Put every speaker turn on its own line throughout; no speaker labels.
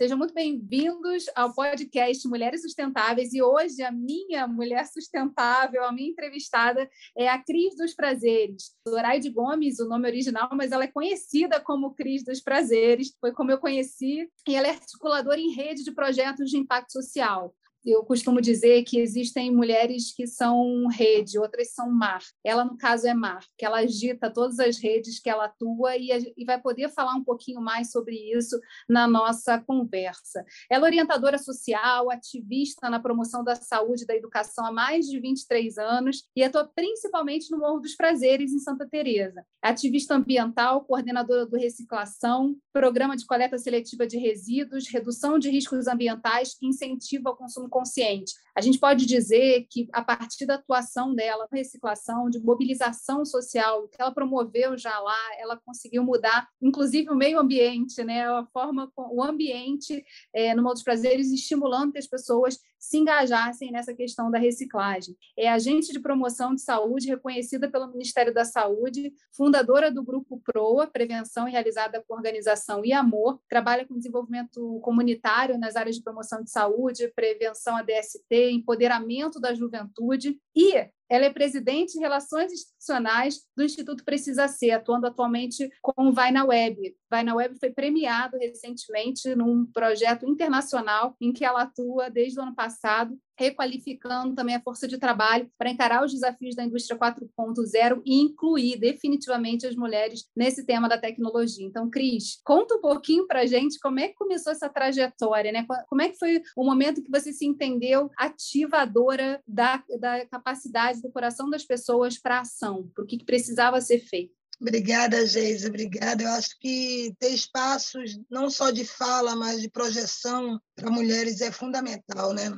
Sejam muito bem-vindos ao podcast Mulheres Sustentáveis. E hoje a minha mulher sustentável, a minha entrevistada, é a Cris dos Prazeres. Zoraide Gomes, o nome original, mas ela é conhecida como Cris dos Prazeres. Foi como eu conheci. E ela é articuladora em rede de projetos de impacto social eu costumo dizer que existem mulheres que são rede, outras são mar. Ela, no caso, é mar, que ela agita todas as redes que ela atua e, e vai poder falar um pouquinho mais sobre isso na nossa conversa. Ela é orientadora social, ativista na promoção da saúde e da educação há mais de 23 anos e atua principalmente no Morro dos Prazeres, em Santa Teresa. Ativista ambiental, coordenadora do Reciclação, programa de coleta seletiva de resíduos, redução de riscos ambientais e incentivo ao consumo consciente. A gente pode dizer que, a partir da atuação dela, reciclação, de mobilização social, que ela promoveu já lá, ela conseguiu mudar, inclusive, o meio ambiente, né? a forma, o ambiente é, no Modo dos Prazeres, estimulando que as pessoas se engajassem nessa questão da reciclagem. É agente de promoção de saúde reconhecida pelo Ministério da Saúde, fundadora do grupo PROA, Prevenção Realizada com Organização e Amor, trabalha com desenvolvimento comunitário nas áreas de promoção de saúde, prevenção ADST, empoderamento da juventude e ela é presidente de Relações Institucionais do Instituto Precisa Ser, atuando atualmente com o Vai na Web. Vai na Web foi premiado recentemente num projeto internacional em que ela atua desde o ano passado requalificando também a força de trabalho para encarar os desafios da indústria 4.0 e incluir definitivamente as mulheres nesse tema da tecnologia. Então, Cris, conta um pouquinho para a gente como é que começou essa trajetória, né? Como é que foi o momento que você se entendeu ativadora da, da capacidade do coração das pessoas para ação, para o que, que precisava ser feito?
Obrigada, Geise, obrigada. Eu acho que ter espaços não só de fala, mas de projeção para mulheres é fundamental, né?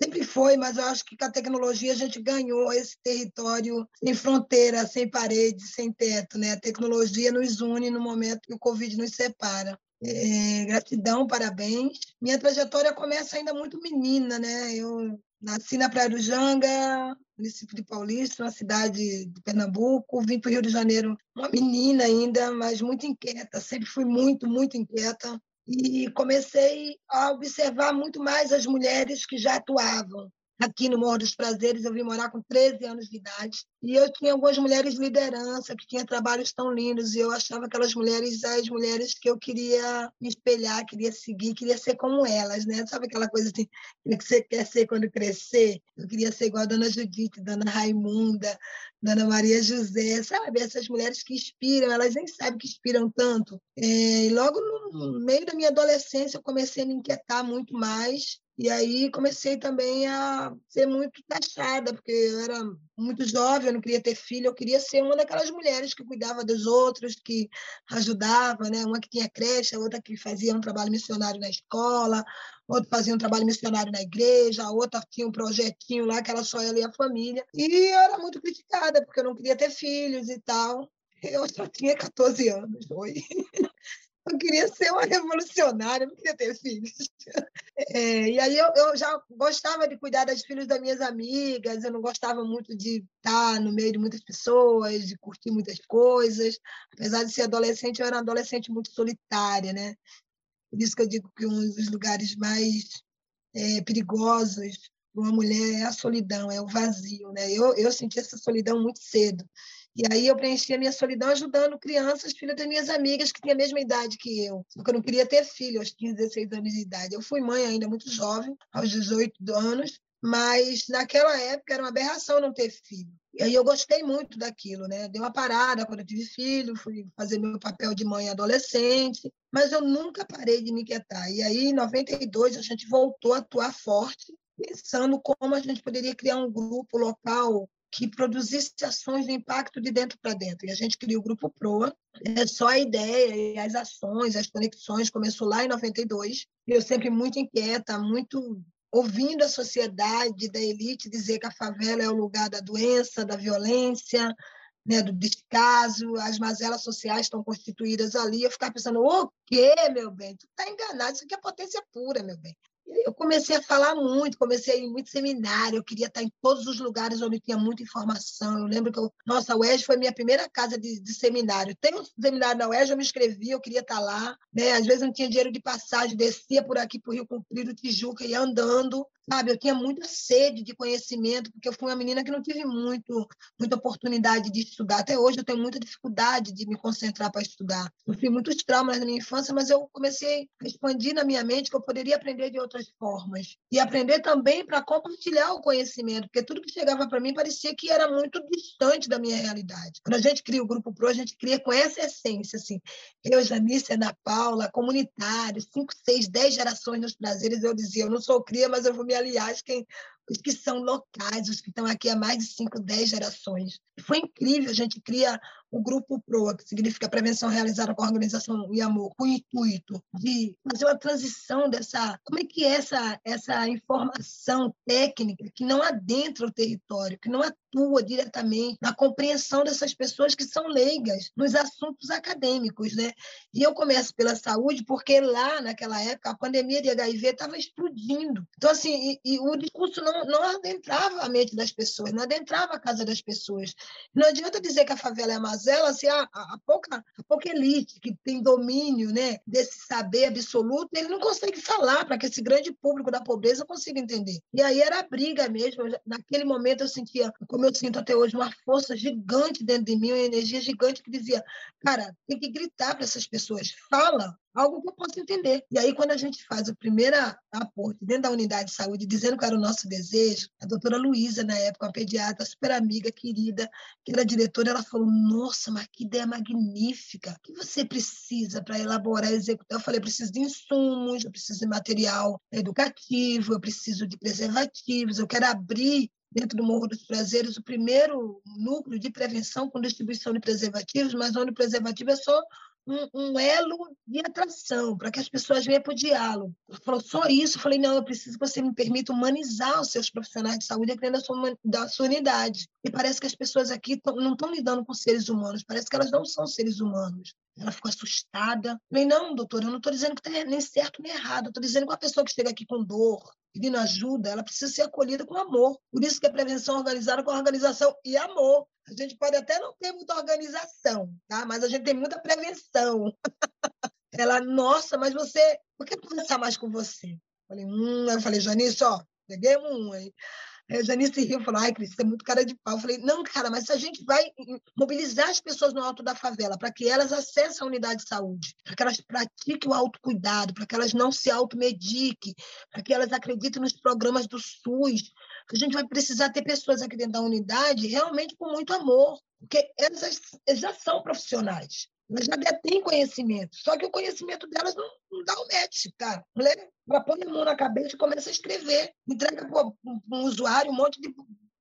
Sempre foi, mas eu acho que com a tecnologia a gente ganhou esse território sem fronteira, sem parede, sem teto, né? A tecnologia nos une no momento que o Covid nos separa. É, gratidão, parabéns. Minha trajetória começa ainda muito menina, né? Eu nasci na Praia do Janga, município de Paulista, uma cidade de Pernambuco. Vim para o Rio de Janeiro, uma menina ainda, mas muito inquieta. Sempre fui muito, muito inquieta. E comecei a observar muito mais as mulheres que já atuavam aqui no Morro dos Prazeres. Eu vim morar com 13 anos de idade. E eu tinha algumas mulheres de liderança que tinham trabalhos tão lindos. E eu achava aquelas mulheres as mulheres que eu queria me espelhar, queria seguir, queria ser como elas, né? Sabe aquela coisa assim, que você quer ser quando crescer? Eu queria ser igual a Dona Judite, Dona Raimunda, Dona Maria José, sabe? Essas mulheres que inspiram, elas nem sabem que inspiram tanto. É, e logo no meio da minha adolescência, eu comecei a me inquietar muito mais e aí comecei também a ser muito taxada, porque eu era muito jovem, eu não queria ter filho, eu queria ser uma daquelas mulheres que cuidava dos outros, que ajudava, né? Uma que tinha creche, a outra que fazia um trabalho missionário na escola, outra fazia um trabalho missionário na igreja, a outra tinha um projetinho lá que era só ela e a família. E eu era muito criticada, porque eu não queria ter filhos e tal. Eu só tinha 14 anos, foi. eu queria ser uma revolucionária, não queria ter filhos. É, e aí eu, eu, já gostava de cuidar das filhas das minhas amigas, eu não gostava muito de estar no meio de muitas pessoas, de curtir muitas coisas. Apesar de ser adolescente, eu era uma adolescente muito solitária, né? Por isso que eu digo que um dos lugares mais é, perigosos para uma mulher é a solidão, é o vazio, né? Eu, eu senti essa solidão muito cedo. E aí eu preenchi a minha solidão ajudando crianças, filhas das minhas amigas, que tinham a mesma idade que eu. Porque eu não queria ter filho aos 15, 16 anos de idade. Eu fui mãe ainda muito jovem, aos 18 anos, mas naquela época era uma aberração não ter filho. E aí eu gostei muito daquilo, né? Dei uma parada quando eu tive filho, fui fazer meu papel de mãe adolescente, mas eu nunca parei de me inquietar. E aí, em 92, a gente voltou a atuar forte, pensando como a gente poderia criar um grupo local que produzisse ações de impacto de dentro para dentro. E a gente criou o Grupo PROA. É só a ideia e as ações, as conexões, começou lá em 92. E eu sempre muito inquieta, muito ouvindo a sociedade da elite dizer que a favela é o lugar da doença, da violência, né, do descaso, as mazelas sociais estão constituídas ali. Eu ficava pensando, o quê, meu bem? Tu está enganado, isso aqui é potência pura, meu bem. Eu comecei a falar muito, comecei a ir muito seminário, eu queria estar em todos os lugares onde tinha muita informação. Eu lembro que, eu, nossa, a UERJ foi minha primeira casa de, de seminário. Tem um seminário na UERJ, eu me inscrevi, eu queria estar lá. Né? Às vezes não tinha dinheiro de passagem, descia por aqui, por Rio Comprido, Tijuca, ia andando sabe? Eu tinha muita sede de conhecimento, porque eu fui uma menina que não tive muito, muita oportunidade de estudar. Até hoje eu tenho muita dificuldade de me concentrar para estudar. Sofri muitos traumas na minha infância, mas eu comecei a expandir na minha mente que eu poderia aprender de outras formas. E aprender também para compartilhar o conhecimento, porque tudo que chegava para mim parecia que era muito distante da minha realidade. Quando a gente cria o Grupo Pro, a gente cria com essa essência, assim. Eu, Janice, Ana Paula, comunitários, cinco, seis, dez gerações nos prazeres, eu dizia, eu não sou cria, mas eu vou me aliás, quem, os que são locais, os que estão aqui há mais de 5, 10 gerações. Foi incrível, a gente cria o Grupo PROA, que significa Prevenção Realizada com a Organização e Amor, com o intuito de fazer uma transição dessa... Como é que é essa, essa informação técnica que não adentra o território, que não atua diretamente na compreensão dessas pessoas que são leigas nos assuntos acadêmicos, né? E eu começo pela saúde porque lá, naquela época, a pandemia de HIV estava explodindo. Então, assim, e, e o discurso não, não adentrava a mente das pessoas, não adentrava a casa das pessoas. Não adianta dizer que a favela é a mazela se a, a, a, pouca, a pouca elite que tem domínio né, desse saber absoluto, ele não consegue falar para que esse grande público da pobreza consiga entender. E aí era briga mesmo. Naquele momento eu sentia, como eu sinto até hoje, uma força gigante dentro de mim, uma energia gigante que dizia, cara, tem que gritar para essas pessoas, fala, algo que eu possa entender. E aí, quando a gente faz o primeiro aporte dentro da unidade de saúde, dizendo que era o nosso desejo, a doutora Luísa, na época, uma pediatra super amiga, querida, que era diretora, ela falou: Nossa, mas que ideia magnífica! O que você precisa para elaborar e executar? Eu falei: Eu preciso de insumos, eu preciso de material educativo, eu preciso de preservativos, eu quero abrir dentro do Morro dos Prazeres, o primeiro núcleo de prevenção com distribuição de preservativos, mas onde o preservativo é só um, um elo de atração, para que as pessoas venham para o diálogo. Falou, só isso? Eu falei, não, eu preciso que você me permita humanizar os seus profissionais de saúde dentro da sua, da sua unidade. E parece que as pessoas aqui tão, não estão lidando com seres humanos, parece que elas não são seres humanos. Ela ficou assustada. Falei, não, doutor, eu não estou dizendo que está nem certo nem errado, estou dizendo que uma pessoa que chega aqui com dor, pedindo ajuda, ela precisa ser acolhida com amor. Por isso que a prevenção organizada com organização e amor. A gente pode até não ter muita organização, tá? mas a gente tem muita prevenção. ela, nossa, mas você, por que conversar mais com você? Falei, hum, eu falei, Janice, ó, peguei um, hein? A Janice riu e falou, ai, Cris, você é muito cara de pau. Eu falei, não, cara, mas a gente vai mobilizar as pessoas no alto da favela para que elas acessem a unidade de saúde, para que elas pratiquem o autocuidado, para que elas não se automediquem, para que elas acreditem nos programas do SUS, a gente vai precisar ter pessoas aqui dentro da unidade realmente com muito amor, porque elas, já são profissionais, elas já detêm conhecimento, só que o conhecimento delas não, não dá o match, cara. A mulher ela põe a mão na cabeça e começa a escrever, entrega para um usuário um monte de,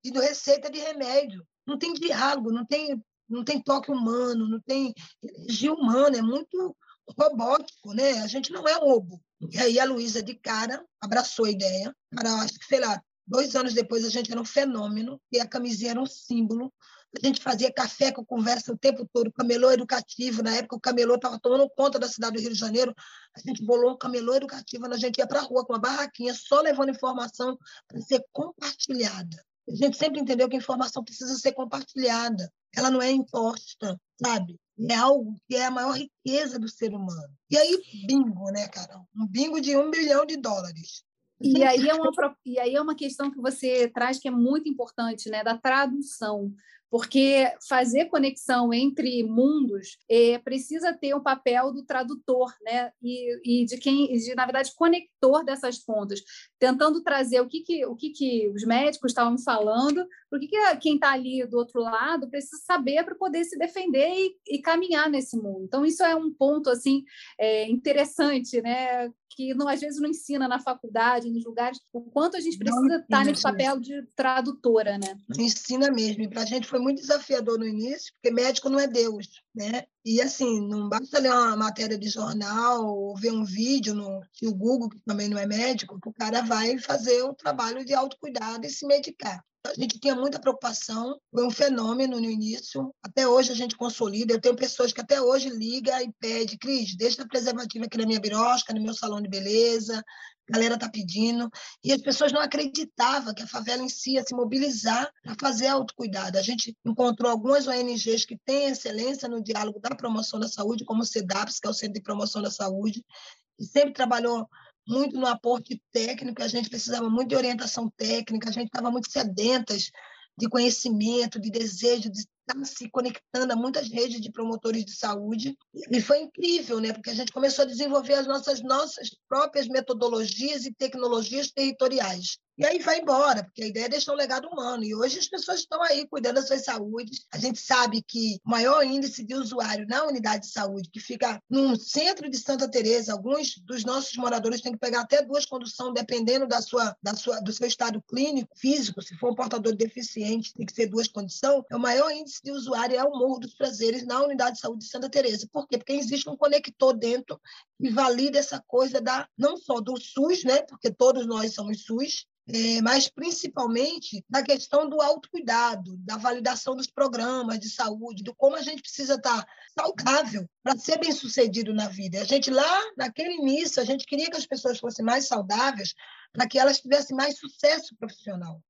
de receita de remédio. Não tem diálogo, não tem, não tem toque humano, não tem energia humana, é muito robótico, né? A gente não é robô. E aí a Luísa, de cara, abraçou a ideia. Cara, acho que, sei lá, Dois anos depois, a gente era um fenômeno e a camisinha era um símbolo. A gente fazia café com conversa o tempo todo, camelô educativo. Na época, o camelô estava tomando conta da cidade do Rio de Janeiro. A gente bolou um camelô educativo, a gente ia para a rua com uma barraquinha, só levando informação para ser compartilhada. A gente sempre entendeu que a informação precisa ser compartilhada. Ela não é imposta, sabe? É algo que é a maior riqueza do ser humano. E aí, bingo, né, Carol? Um bingo de um bilhão de dólares.
E aí, é uma, e aí é uma questão que você traz que é muito importante, né, da tradução porque fazer conexão entre mundos é, precisa ter o papel do tradutor, né? E, e, de quem, de, na verdade, conector dessas pontas, tentando trazer o que, que, o que, que os médicos estavam falando, o que, que quem está ali do outro lado precisa saber para poder se defender e, e, caminhar nesse mundo. Então, isso é um ponto assim é, interessante, né? que não, às vezes não ensina na faculdade, nos lugares, o quanto a gente precisa estar nesse papel de tradutora, né?
Ensina mesmo. E para a gente foi muito desafiador no início, porque médico não é Deus, né? E assim, não basta ler uma matéria de jornal ou ver um vídeo no, o Google, que também não é médico, que o cara vai fazer o trabalho de autocuidado e se medicar. A gente tinha muita preocupação, foi um fenômeno no início, até hoje a gente consolida. Eu tenho pessoas que até hoje ligam e pedem, Cris, deixa a preservativa aqui na minha birosca, no meu salão de beleza, a galera está pedindo. E as pessoas não acreditavam que a favela em si ia se mobilizar para fazer autocuidado. A gente encontrou algumas ONGs que têm excelência no diálogo da promoção da saúde, como o CEDAPS, que é o Centro de Promoção da Saúde, que sempre trabalhou muito no aporte técnico, a gente precisava muito de orientação técnica, a gente estava muito sedentas de conhecimento, de desejo de estar se conectando a muitas redes de promotores de saúde. E foi incrível, né? porque a gente começou a desenvolver as nossas, nossas próprias metodologias e tecnologias territoriais. E aí vai embora, porque a ideia é deixar um legado humano. E hoje as pessoas estão aí cuidando da sua saúde. A gente sabe que o maior índice de usuário na unidade de saúde, que fica no centro de Santa Teresa, alguns dos nossos moradores têm que pegar até duas conduções, dependendo da sua, da sua, do seu estado clínico, físico. Se for um portador deficiente, tem que ser duas condições. É o maior índice de usuário é o Morro dos Prazeres na unidade de saúde de Santa Teresa. Por quê? Porque existe um conector dentro que valida essa coisa da não só do SUS, né? Porque todos nós somos SUS, é, mas principalmente na questão do autocuidado, da validação dos programas de saúde, do como a gente precisa estar saudável para ser bem sucedido na vida. A gente lá, naquele início, a gente queria que as pessoas fossem mais saudáveis para que elas tivessem mais sucesso profissional.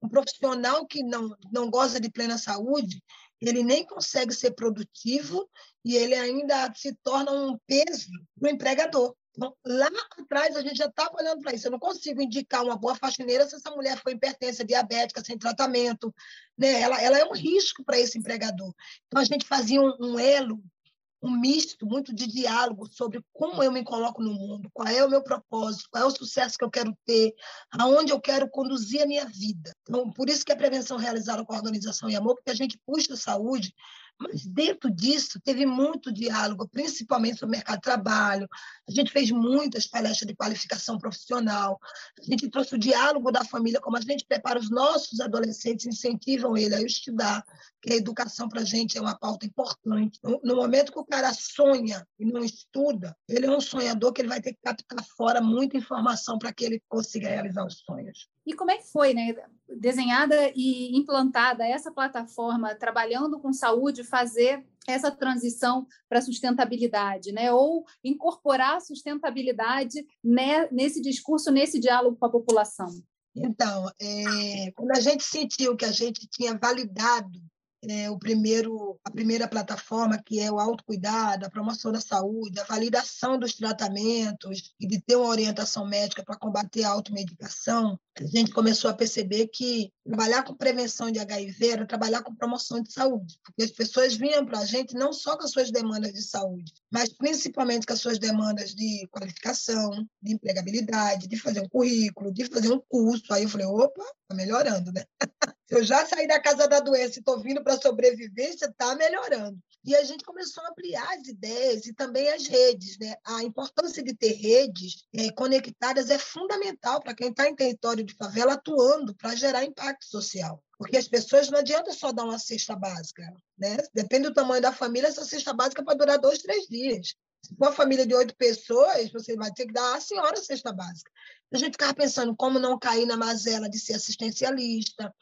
Um profissional que não, não goza de plena saúde, ele nem consegue ser produtivo e ele ainda se torna um peso para o empregador. Então, lá atrás, a gente já estava olhando para isso. Eu não consigo indicar uma boa faxineira se essa mulher for hipertensa, diabética, sem tratamento. Né? Ela, ela é um risco para esse empregador. Então, a gente fazia um, um elo, um misto muito de diálogo sobre como eu me coloco no mundo, qual é o meu propósito, qual é o sucesso que eu quero ter, aonde eu quero conduzir a minha vida. Então, por isso que a prevenção realizada com a Organização e Amor, porque a gente puxa a saúde mas dentro disso teve muito diálogo, principalmente sobre o mercado de trabalho. A gente fez muitas palestras de qualificação profissional. A gente trouxe o diálogo da família, como a gente prepara os nossos adolescentes, incentivam ele a estudar, que a educação para a gente é uma pauta importante. No momento que o cara sonha e não estuda, ele é um sonhador que ele vai ter que captar fora muita informação para que ele consiga realizar os sonhos.
E como é que foi, né? Desenhada e implantada essa plataforma, trabalhando com saúde, fazer essa transição para a sustentabilidade, né? Ou incorporar a sustentabilidade nesse discurso, nesse diálogo com a população.
Então, é, quando a gente sentiu que a gente tinha validado é, o primeiro, a primeira plataforma, que é o autocuidado, a promoção da saúde, a validação dos tratamentos e de ter uma orientação médica para combater a automedicação, a gente começou a perceber que trabalhar com prevenção de HIV era trabalhar com promoção de saúde, porque as pessoas vinham para a gente não só com as suas demandas de saúde, mas principalmente com as suas demandas de qualificação, de empregabilidade, de fazer um currículo, de fazer um curso. Aí eu falei, opa, está melhorando, né? Eu já saí da casa da doença e estou vindo para sobrevivência, está melhorando. E a gente começou a ampliar as ideias e também as redes. Né? A importância de ter redes é, conectadas é fundamental para quem está em território de favela atuando para gerar impacto social. Porque as pessoas não adianta só dar uma cesta básica. Né? Depende do tamanho da família, essa cesta básica pode durar dois, três dias. Se for uma família de oito pessoas, você vai ter que dar a senhora a cesta básica. A gente ficava pensando como não cair na mazela de ser assistencialista,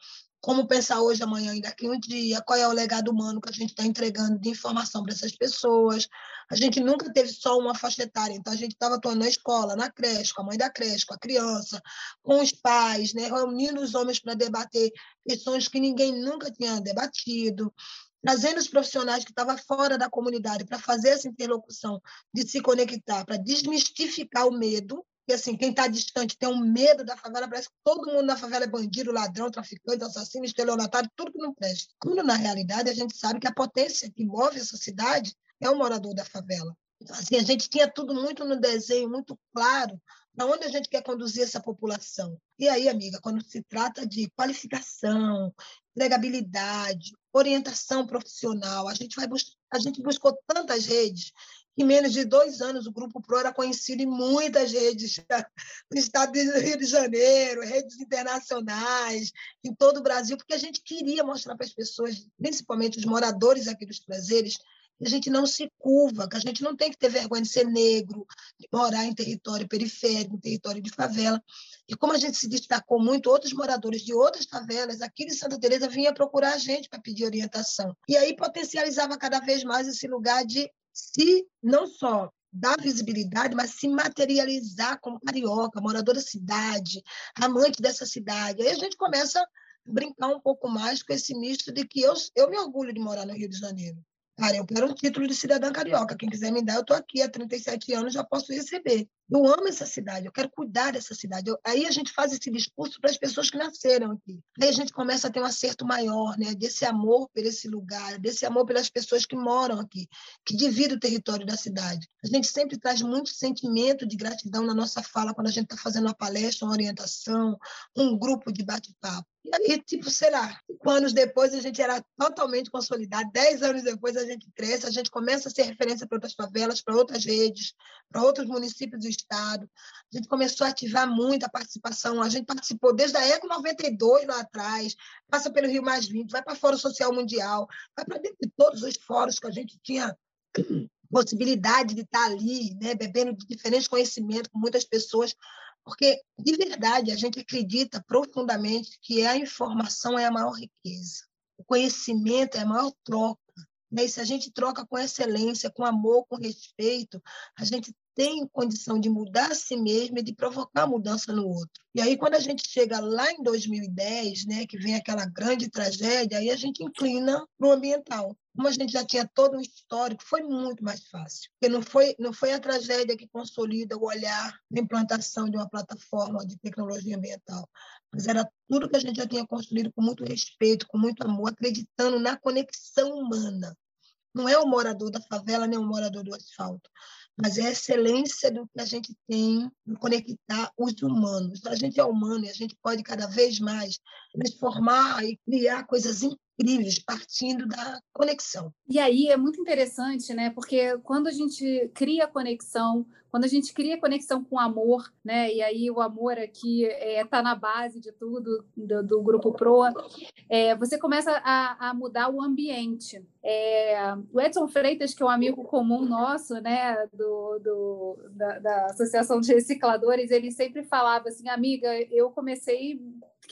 como pensar hoje, amanhã e daqui um dia, qual é o legado humano que a gente está entregando de informação para essas pessoas. A gente nunca teve só uma faixa etária, então a gente estava atuando na escola, na creche, com a mãe da creche, com a criança, com os pais, né? reunindo os homens para debater questões que ninguém nunca tinha debatido, trazendo os profissionais que estavam fora da comunidade para fazer essa interlocução, de se conectar, para desmistificar o medo, porque, assim, quem está distante tem um medo da favela, parece que todo mundo na favela é bandido, ladrão, traficante, assassino, estelionatário, tudo que não presta. Quando, na realidade, a gente sabe que a potência que move essa cidade é o morador da favela. Então, assim, a gente tinha tudo muito no desenho, muito claro, para onde a gente quer conduzir essa população. E aí, amiga, quando se trata de qualificação, empregabilidade, orientação profissional, a gente vai a gente buscou tantas redes em menos de dois anos, o Grupo Pro era conhecido em muitas redes no estado do Rio de Janeiro, redes internacionais, em todo o Brasil, porque a gente queria mostrar para as pessoas, principalmente os moradores aqui dos prazeres, que a gente não se curva, que a gente não tem que ter vergonha de ser negro, de morar em território periférico, em território de favela. E como a gente se destacou muito, outros moradores de outras favelas aqui de Santa Teresa vinham procurar a gente para pedir orientação. E aí potencializava cada vez mais esse lugar de se não só dar visibilidade, mas se materializar como carioca, morador da cidade, amante dessa cidade. Aí a gente começa a brincar um pouco mais com esse misto de que eu, eu me orgulho de morar no Rio de Janeiro. Cara, eu quero um título de cidadã carioca. Quem quiser me dar, eu estou aqui há 37 anos, já posso receber. Eu amo essa cidade, eu quero cuidar dessa cidade. Eu, aí a gente faz esse discurso para as pessoas que nasceram aqui. Aí a gente começa a ter um acerto maior, né? desse amor por esse lugar, desse amor pelas pessoas que moram aqui, que dividem o território da cidade. A gente sempre traz muito sentimento de gratidão na nossa fala quando a gente está fazendo uma palestra, uma orientação, um grupo de bate-papo. E aí, tipo, sei lá, cinco anos depois a gente era totalmente consolidado, dez anos depois a gente cresce, a gente começa a ser referência para outras favelas, para outras redes, para outros municípios do Estado. A gente começou a ativar muito a participação, a gente participou desde a ECO 92 lá atrás, passa pelo Rio Mais 20, vai para o Fórum Social Mundial, vai para dentro de todos os fóruns que a gente tinha possibilidade de estar ali, né, bebendo de diferentes conhecimentos com muitas pessoas, porque, de verdade, a gente acredita profundamente que a informação é a maior riqueza, o conhecimento é a maior troca. Né? E se a gente troca com excelência, com amor, com respeito, a gente tem condição de mudar a si mesmo e de provocar mudança no outro. E aí, quando a gente chega lá em 2010, né, que vem aquela grande tragédia, aí a gente inclina para o ambiental. Como a gente já tinha todo um histórico, foi muito mais fácil. Porque não foi, não foi a tragédia que consolida o olhar da implantação de uma plataforma de tecnologia ambiental, mas era tudo que a gente já tinha construído com muito respeito, com muito amor, acreditando na conexão humana. Não é o morador da favela nem o morador do asfalto, mas é a excelência do que a gente tem em conectar os humanos. A gente é humano e a gente pode cada vez mais transformar e criar coisas incríveis partindo da conexão.
E aí é muito interessante, né? Porque quando a gente cria conexão, quando a gente cria conexão com amor, né? E aí o amor aqui está é, tá na base de tudo do, do Grupo Proa, é, você começa a, a, mudar o ambiente. É, o Edson Freitas, que é um amigo comum nosso, né? Do, do da, da Associação de Recicladores, ele sempre falava assim, amiga, eu comecei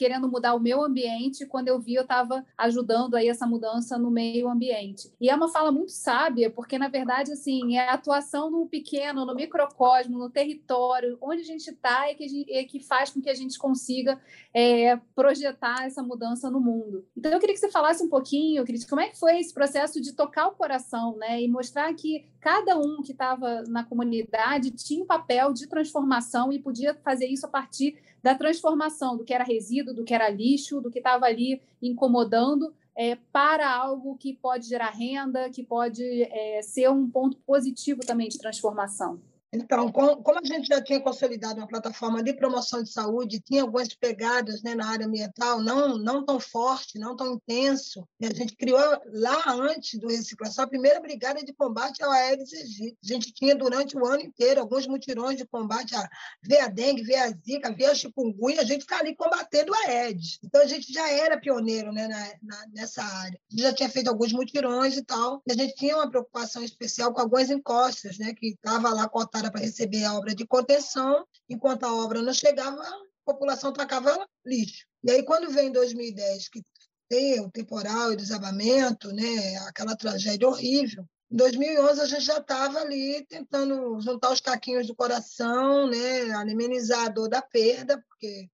querendo mudar o meu ambiente, quando eu vi eu estava ajudando aí essa mudança no meio ambiente. E é uma fala muito sábia, porque na verdade assim, é a atuação no pequeno, no microcosmo, no território, onde a gente está que, é que faz com que a gente consiga é, projetar essa mudança no mundo. Então eu queria que você falasse um pouquinho, Cris, como é que foi esse processo de tocar o coração, né, e mostrar que cada um que estava na comunidade tinha um papel de transformação e podia fazer isso a partir da transformação do que era resíduo, do que era lixo, do que estava ali incomodando, é, para algo que pode gerar renda, que pode é, ser um ponto positivo também de transformação.
Então, como a gente já tinha consolidado uma plataforma de promoção de saúde, tinha algumas pegadas né, na área ambiental, não, não tão forte, não tão intenso, e a gente criou lá antes do reciclação a primeira brigada de combate ao Aedes aegypti. A gente tinha durante o ano inteiro alguns mutirões de combate a ver a dengue, ver a zika, ver a chikungunya, a gente está ali combatendo a Aedes. Então, a gente já era pioneiro né, na, na, nessa área. A gente já tinha feito alguns mutirões e tal, e a gente tinha uma preocupação especial com algumas encostas, né, que estava lá para receber a obra de contenção, enquanto a obra não chegava, a população tacava lixo. E aí, quando vem 2010, que tem o temporal e o desabamento, né, aquela tragédia horrível, em 2011 a gente já estava ali tentando juntar os caquinhos do coração, né, amenizar a dor da perda, porque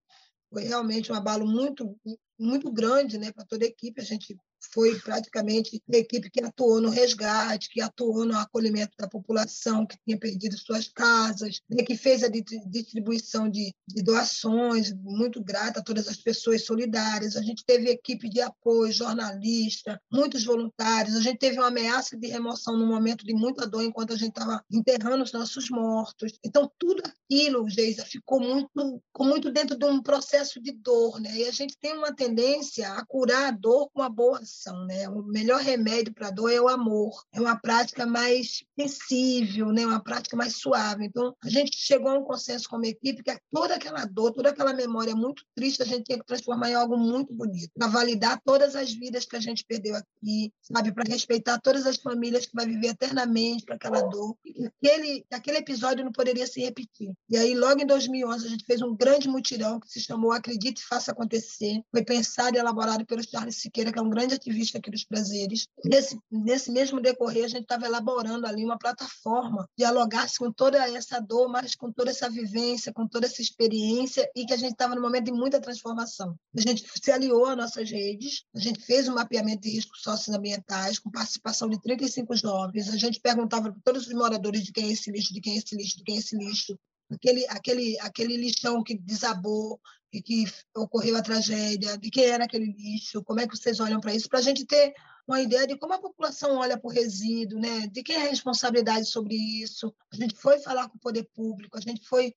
foi realmente um abalo muito muito grande, né, para toda a equipe. A gente foi praticamente a equipe que atuou no resgate, que atuou no acolhimento da população que tinha perdido suas casas, né, que fez a distribuição de, de, doações, muito grata a todas as pessoas solidárias. A gente teve equipe de apoio, jornalista, muitos voluntários. A gente teve uma ameaça de remoção no momento de muita dor enquanto a gente estava enterrando os nossos mortos. Então, tudo aquilo, Geisa, ficou muito, ficou muito dentro de um processo de dor. Né? E a gente tem uma tendência a curar a dor com a boa né? O melhor remédio para a dor é o amor. É uma prática mais sensível, né? Uma prática mais suave. Então, a gente chegou a um consenso como equipe que toda aquela dor, toda aquela memória muito triste, a gente tinha que transformar em algo muito bonito, para validar todas as vidas que a gente perdeu aqui, sabe? Para respeitar todas as famílias que vai viver eternamente para aquela dor. E aquele, aquele episódio não poderia se repetir. E aí, logo em 2011, a gente fez um grande mutirão que se chamou Acredite e Faça Acontecer. Foi pensado e elaborado pelo Charles Siqueira, que é um grande ativista aqui dos prazeres. Nesse, nesse mesmo decorrer, a gente estava elaborando ali uma plataforma, dialogasse com toda essa dor, mas com toda essa vivência, com toda essa experiência, e que a gente estava no momento de muita transformação. A gente se aliou às nossas redes, a gente fez um mapeamento de riscos socioambientais, com participação de 35 jovens, a gente perguntava para todos os moradores de quem é esse lixo, de quem é esse lixo, de quem é esse lixo, aquele, aquele, aquele lixão que desabou e que ocorreu a tragédia, de quem era aquele lixo, como é que vocês olham para isso, para a gente ter uma ideia de como a população olha para o resíduo, né? de quem é a responsabilidade sobre isso. A gente foi falar com o poder público, a gente foi,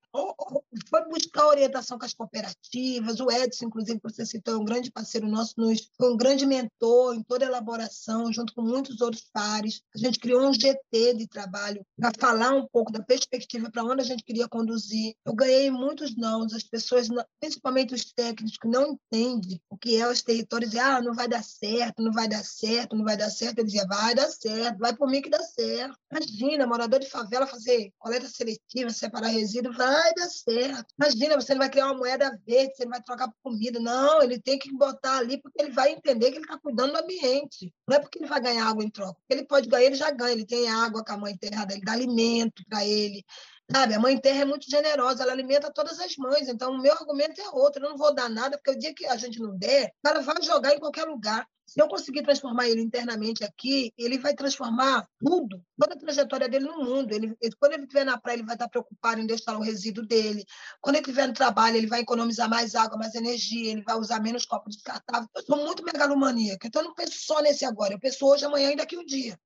foi buscar orientação com as cooperativas. O Edson, inclusive, que você citou, é um grande parceiro nosso, nos, foi um grande mentor em toda a elaboração, junto com muitos outros pares. A gente criou um GT de trabalho para falar um pouco da perspectiva para onde a gente queria conduzir. Eu ganhei muitos não, as pessoas, principalmente os técnicos, que não entendem o que é os territórios, e, ah, não vai dar certo, não vai dar certo certo, não vai dar certo. Ele dizia, vai dar certo, vai por mim que dá certo. Imagina, morador de favela fazer coleta seletiva, separar resíduo, vai dar certo. Imagina, você não vai criar uma moeda verde, você não vai trocar por comida. Não, ele tem que botar ali porque ele vai entender que ele está cuidando do ambiente. Não é porque ele vai ganhar água em troca. Ele pode ganhar, ele já ganha. Ele tem água com a mãe enterrada, ele dá alimento para ele. Sabe, a mãe terra é muito generosa, ela alimenta todas as mães. Então, o meu argumento é outro. Eu não vou dar nada, porque o dia que a gente não der, ela vai jogar em qualquer lugar. Se eu conseguir transformar ele internamente aqui, ele vai transformar tudo, toda a trajetória dele no mundo. Ele, quando ele estiver na praia, ele vai estar preocupado em deixar o resíduo dele. Quando ele estiver no trabalho, ele vai economizar mais água, mais energia, ele vai usar menos copos descartáveis. Eu sou muito megalomaníaca, então eu não penso só nesse agora, eu penso hoje, amanhã e daqui um dia.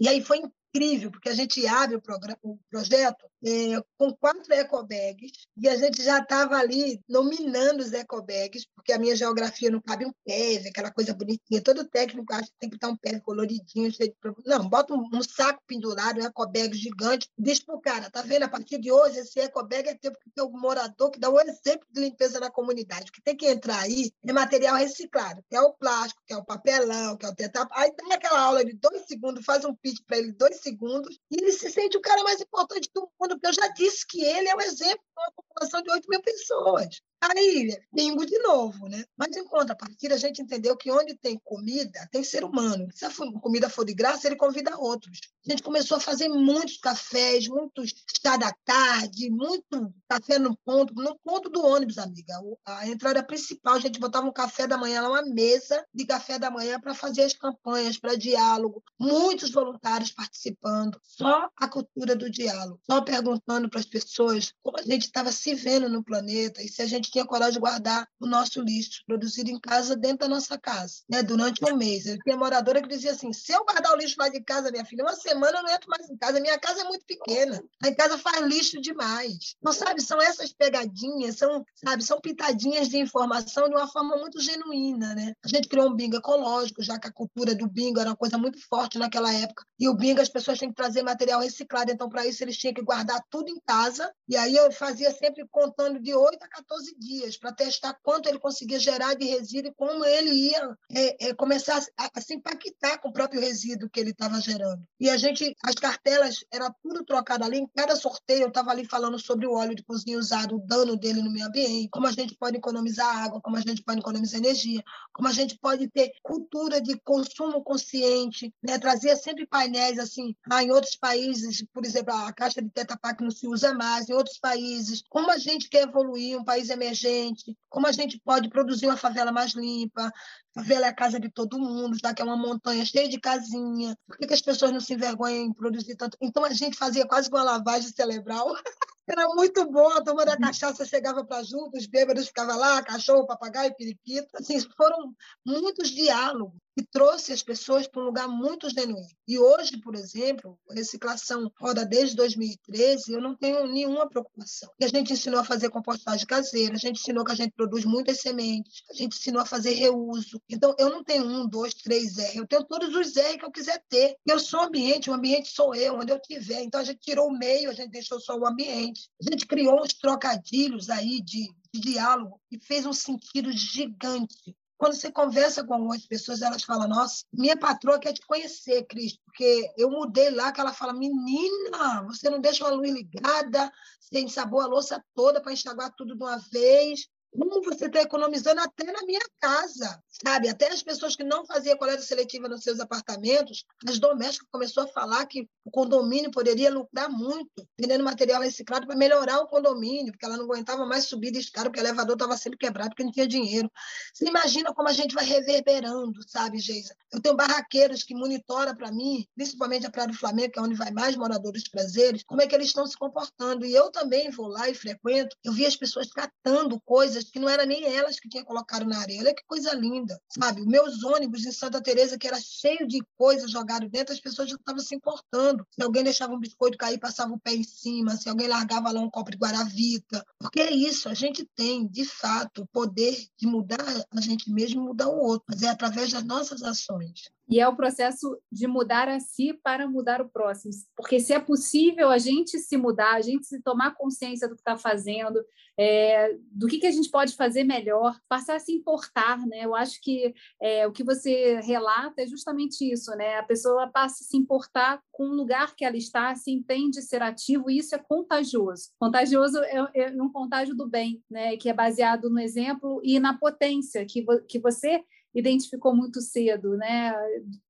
E aí foi incrível, porque a gente abre o, programa, o projeto é, com quatro ecobags e a gente já estava ali nominando os ecobags, porque a minha geografia não cabe um PEV, aquela coisa bonitinha. Todo técnico acha que tem que estar um PEV coloridinho, cheio de... Não, bota um, um, saco pendurado, um ecobag gigante, diz para o cara, tá vendo? A partir de hoje, esse ecobag é tempo que um morador que dá um exemplo de limpeza na comunidade. O que tem que entrar aí é material reciclado, que é o plástico, que é o papelão, que é o tetrapack. Aí tem aquela aula de dois segundos, faz um pitch para ele dois segundos, e ele se sente o cara mais importante do mundo, porque eu já disse que ele é o exemplo de uma população de 8 mil pessoas. Aí, bingo de novo, né? Mas, em contrapartida, a gente entendeu que onde tem comida, tem ser humano. Se a comida for de graça, ele convida outros. A gente começou a fazer muitos cafés, muitos chá da tarde, muito café no ponto, no ponto do ônibus, amiga. A entrada principal, a gente botava um café da manhã, uma mesa de café da manhã para fazer as campanhas, para diálogo. Muitos voluntários participando. Só a cultura do diálogo. Só perguntando para as pessoas como a gente estava se vendo no planeta e se a gente tinha coragem de guardar o nosso lixo produzido em casa dentro da nossa casa, né? durante um mês. Eu tinha moradora que dizia assim: se eu guardar o lixo lá de casa, minha filha, uma semana eu não entro mais em casa. Minha casa é muito pequena. A em casa faz lixo demais. Não sabe? São essas pegadinhas, são, sabe, são pitadinhas de informação de uma forma muito genuína, né? A gente criou um bingo ecológico, já que a cultura do bingo era uma coisa muito forte naquela época. E o bingo, as pessoas têm que trazer material reciclado. Então, para isso, eles tinham que guardar tudo em casa. E aí eu fazia sempre contando de 8 a 14 dias para testar quanto ele conseguia gerar de resíduo e como ele ia é, é, começar a, a, se impactar com o próprio resíduo que ele estava gerando. E a gente, as cartelas, era tudo trocado ali. Em cada sorteio, eu estava ali falando sobre o óleo de cozinha usado, o dano dele no meio ambiente, como a gente pode economizar água, como a gente pode economizar energia, como a gente pode ter cultura de consumo consciente, né? trazia sempre painéis assim, ah, em outros países, por exemplo, a caixa de Tetra Pak não se usa mais, em outros países, como a gente quer evoluir, um país emergente, gente, como a gente pode produzir uma favela mais limpa. A favela é a casa de todo mundo, já que é uma montanha cheia de casinha. Por que, que as pessoas não se envergonham em produzir tanto? Então a gente fazia quase uma lavagem cerebral. Era muito bom, a turma da cachaça chegava para junto, os bêbados ficavam lá, cachorro, papagaio, periquito. Assim, foram muitos diálogos que trouxe as pessoas para um lugar muito genuíno. E hoje, por exemplo, a reciclação roda desde 2013, eu não tenho nenhuma preocupação. E a gente ensinou a fazer compostagem caseira, a gente ensinou que a gente produz muitas sementes, a gente ensinou a fazer reuso, Então, eu não tenho um, dois, três R, eu tenho todos os R que eu quiser ter. Eu sou ambiente, o ambiente sou eu, onde eu estiver. Então, a gente tirou o meio, a gente deixou só o ambiente. A gente criou uns trocadilhos aí de, de diálogo e fez um sentido gigante. Quando você conversa com algumas pessoas, elas falam: Nossa, minha patroa quer te conhecer, Cris, porque eu mudei lá. Que ela fala: Menina, você não deixa uma luz ligada, você ensabou a louça toda para enxaguar tudo de uma vez. Como você está economizando até na minha casa, sabe? Até as pessoas que não faziam coleta seletiva nos seus apartamentos, as domésticas começou a falar que o condomínio poderia lucrar muito, vendendo material reciclado para melhorar o condomínio, porque ela não aguentava mais subir de escada, porque o elevador estava sempre quebrado, porque não tinha dinheiro. Você imagina como a gente vai reverberando, sabe, Geisa? Eu tenho barraqueiros que monitoram para mim, principalmente a Praia do Flamengo, que é onde vai mais moradores prazeres, como é que eles estão se comportando. E eu também vou lá e frequento, eu vi as pessoas catando coisas coisas que não era nem elas que tinham colocado na areia. Olha que coisa linda, sabe? Meus ônibus em Santa Teresa que era cheio de coisas jogadas dentro, as pessoas já estavam se importando. Se alguém deixava um biscoito cair, passava o pé em cima, se alguém largava lá um copo de guaravita. Porque é isso, a gente tem, de fato, o poder de mudar a gente mesmo e mudar o outro, mas é através das nossas ações
e é o processo de mudar a si para mudar o próximo. Porque se é possível a gente se mudar, a gente se tomar consciência do que está fazendo, é, do que, que a gente pode fazer melhor, passar a se importar, né? Eu acho que é, o que você relata é justamente isso, né? A pessoa passa a se importar com o lugar que ela está, se entende ser ativo, e isso é contagioso. Contagioso é, é um contágio do bem, né? Que é baseado no exemplo e na potência que, que você identificou muito cedo, né?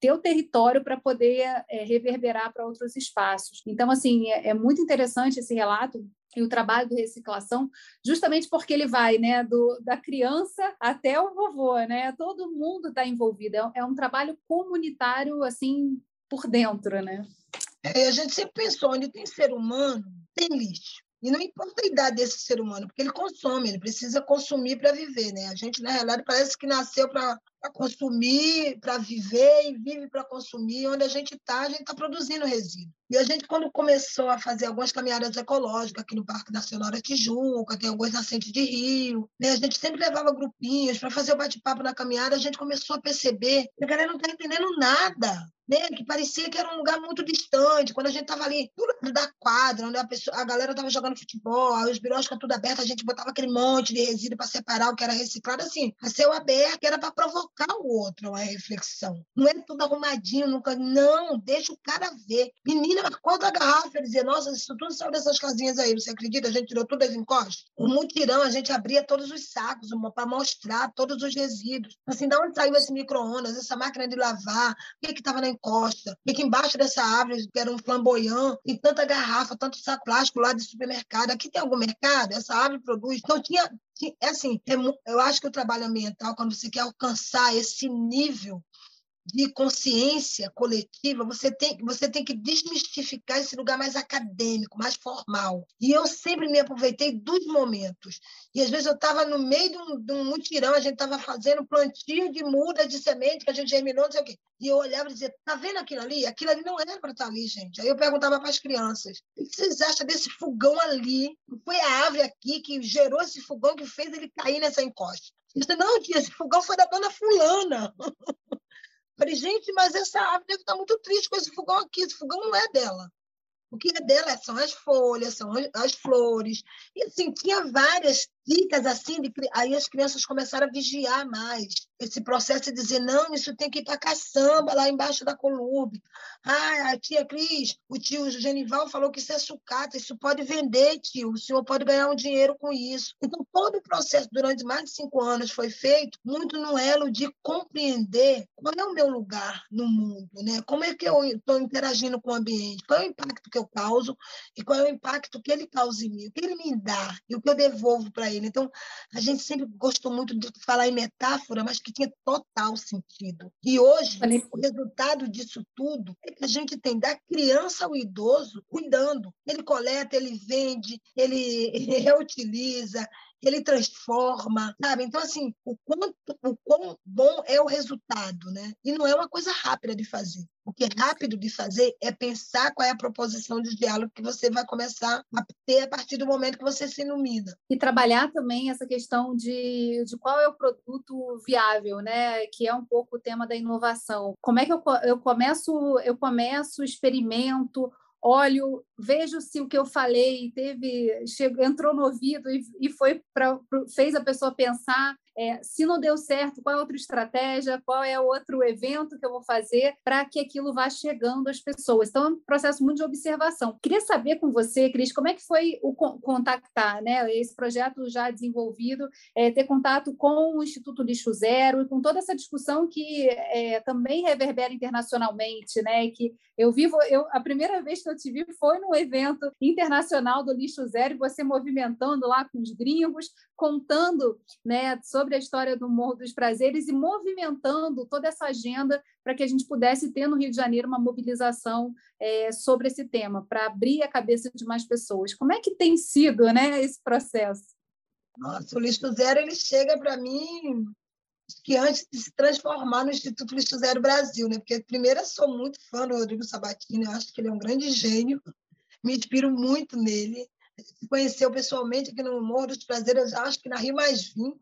Teu território para poder é, reverberar para outros espaços. Então, assim, é, é, muito interessante esse relato e o trabalho de reciclação, justamente porque ele vai, né, do, da criança até o vovô, né? Todo mundo está envolvido. É, é um trabalho comunitário, assim, por dentro, né?
É, a gente sempre pensou, onde tem ser humano, tem lixo. E não importa a idade desse ser humano, porque ele consome, ele precisa consumir para viver, né? A gente, na realidade, parece que nasceu para consumir, para viver e vive para consumir. Onde a gente está, a gente está produzindo resíduo. E a gente, quando começou a fazer algumas caminhadas ecológicas aqui no Parque Nacional da Tijuca, tem algumas nascentes de rio, né? a gente sempre levava grupinhos para fazer o bate-papo na caminhada, a gente começou a perceber que a galera não está entendendo nada né? que parecia que era um lugar muito distante. Quando a gente estava ali do lado da quadra, onde a, pessoa, a galera estava jogando futebol, os biroscas tudo aberto, a gente botava aquele monte de resíduo para separar o que era reciclado, assim, a céu aberto, que era para provocar o outro a uma reflexão. Não é tudo arrumadinho, nunca. Não, deixa o cara ver. Menina, quando a garrafa, ele dizia, nossa, isso tudo saiu dessas casinhas aí, você acredita? A gente tirou tudo as encostas. O mutirão, a gente abria todos os sacos para mostrar todos os resíduos. Assim, de onde saiu esse micro-ondas, essa máquina de lavar, o que estava na encosta, e que embaixo dessa árvore, que era um flamboyant, tem tanta garrafa, tanto saco plástico lá de supermercado. Aqui tem algum mercado? Essa árvore produz. Então, tinha, é assim, é, eu acho que o trabalho ambiental, quando você quer alcançar esse nível de consciência coletiva, você tem, você tem que desmistificar esse lugar mais acadêmico, mais formal. E eu sempre me aproveitei dos momentos. E às vezes eu estava no meio de um, de um, mutirão, a gente estava fazendo plantio de muda de semente, que a gente germinou, não sei o quê. E eu olhava e dizia: tá vendo aquilo ali? Aquilo ali não era para estar tá ali, gente. Aí eu perguntava para as crianças: o que vocês acham desse fogão ali? Foi a árvore aqui que gerou esse fogão que fez ele cair nessa encosta. Disse, não, tia, esse fogão foi da dona Fulana. Falei, gente, mas essa árvore deve estar muito triste com esse fogão aqui. Esse fogão não é dela. O que é dela são as folhas, são as flores. E assim, tinha várias dicas assim, de, aí as crianças começaram a vigiar mais esse processo de dizer, não, isso tem que ir para caçamba, lá embaixo da colube. Ah, a tia Cris, o tio Genival falou que isso é sucata, isso pode vender, tio, o senhor pode ganhar um dinheiro com isso. Então, todo o processo, durante mais de cinco anos, foi feito muito no elo de compreender qual é o meu lugar no mundo, né? como é que eu estou interagindo com o ambiente, qual é o impacto que eu causo e qual é o impacto que ele causa em mim, o que ele me dá e o que eu devolvo para ele. Então, a gente sempre gostou muito de falar em metáfora, mas que tinha total sentido. E hoje, o resultado disso tudo é que a gente tem da criança ao idoso cuidando. Ele coleta, ele vende, ele reutiliza, ele transforma, sabe? Então, assim, o quanto, o quão bom é o resultado, né? E não é uma coisa rápida de fazer. O que é rápido de fazer é pensar qual é a proposição de diálogo que você vai começar a ter a partir do momento que você se ilumina.
E trabalhar também essa questão de, de qual é o produto viável, né? Que é um pouco o tema da inovação. Como é que eu, eu começo, eu começo, experimento, olho, vejo se o que eu falei teve chegou, entrou no ouvido e, e foi para fez a pessoa pensar é, se não deu certo, qual é outra estratégia, qual é outro evento que eu vou fazer para que aquilo vá chegando às pessoas. Então, é um processo muito de observação. Queria saber com você, Cris, como é que foi o contactar, né? Esse projeto já desenvolvido, é, ter contato com o Instituto Lixo Zero, com toda essa discussão que é, também reverbera internacionalmente, né? E que eu vivo, eu, a primeira vez que eu te vi foi no evento internacional do Lixo Zero, você movimentando lá com os gringos, contando né, sobre a história do Morro dos Prazeres e movimentando toda essa agenda para que a gente pudesse ter no Rio de Janeiro uma mobilização é, sobre esse tema, para abrir a cabeça de mais pessoas. Como é que tem sido né, esse processo?
Nossa, o Lixo Zero ele chega para mim que antes de se transformar no Instituto Lixo Zero Brasil, né? Porque primeiro eu sou muito fã do Rodrigo Sabatini, eu acho que ele é um grande gênio, me inspiro muito nele conheceu pessoalmente aqui no Morro dos Prazeres, acho que na Rio Mais 20.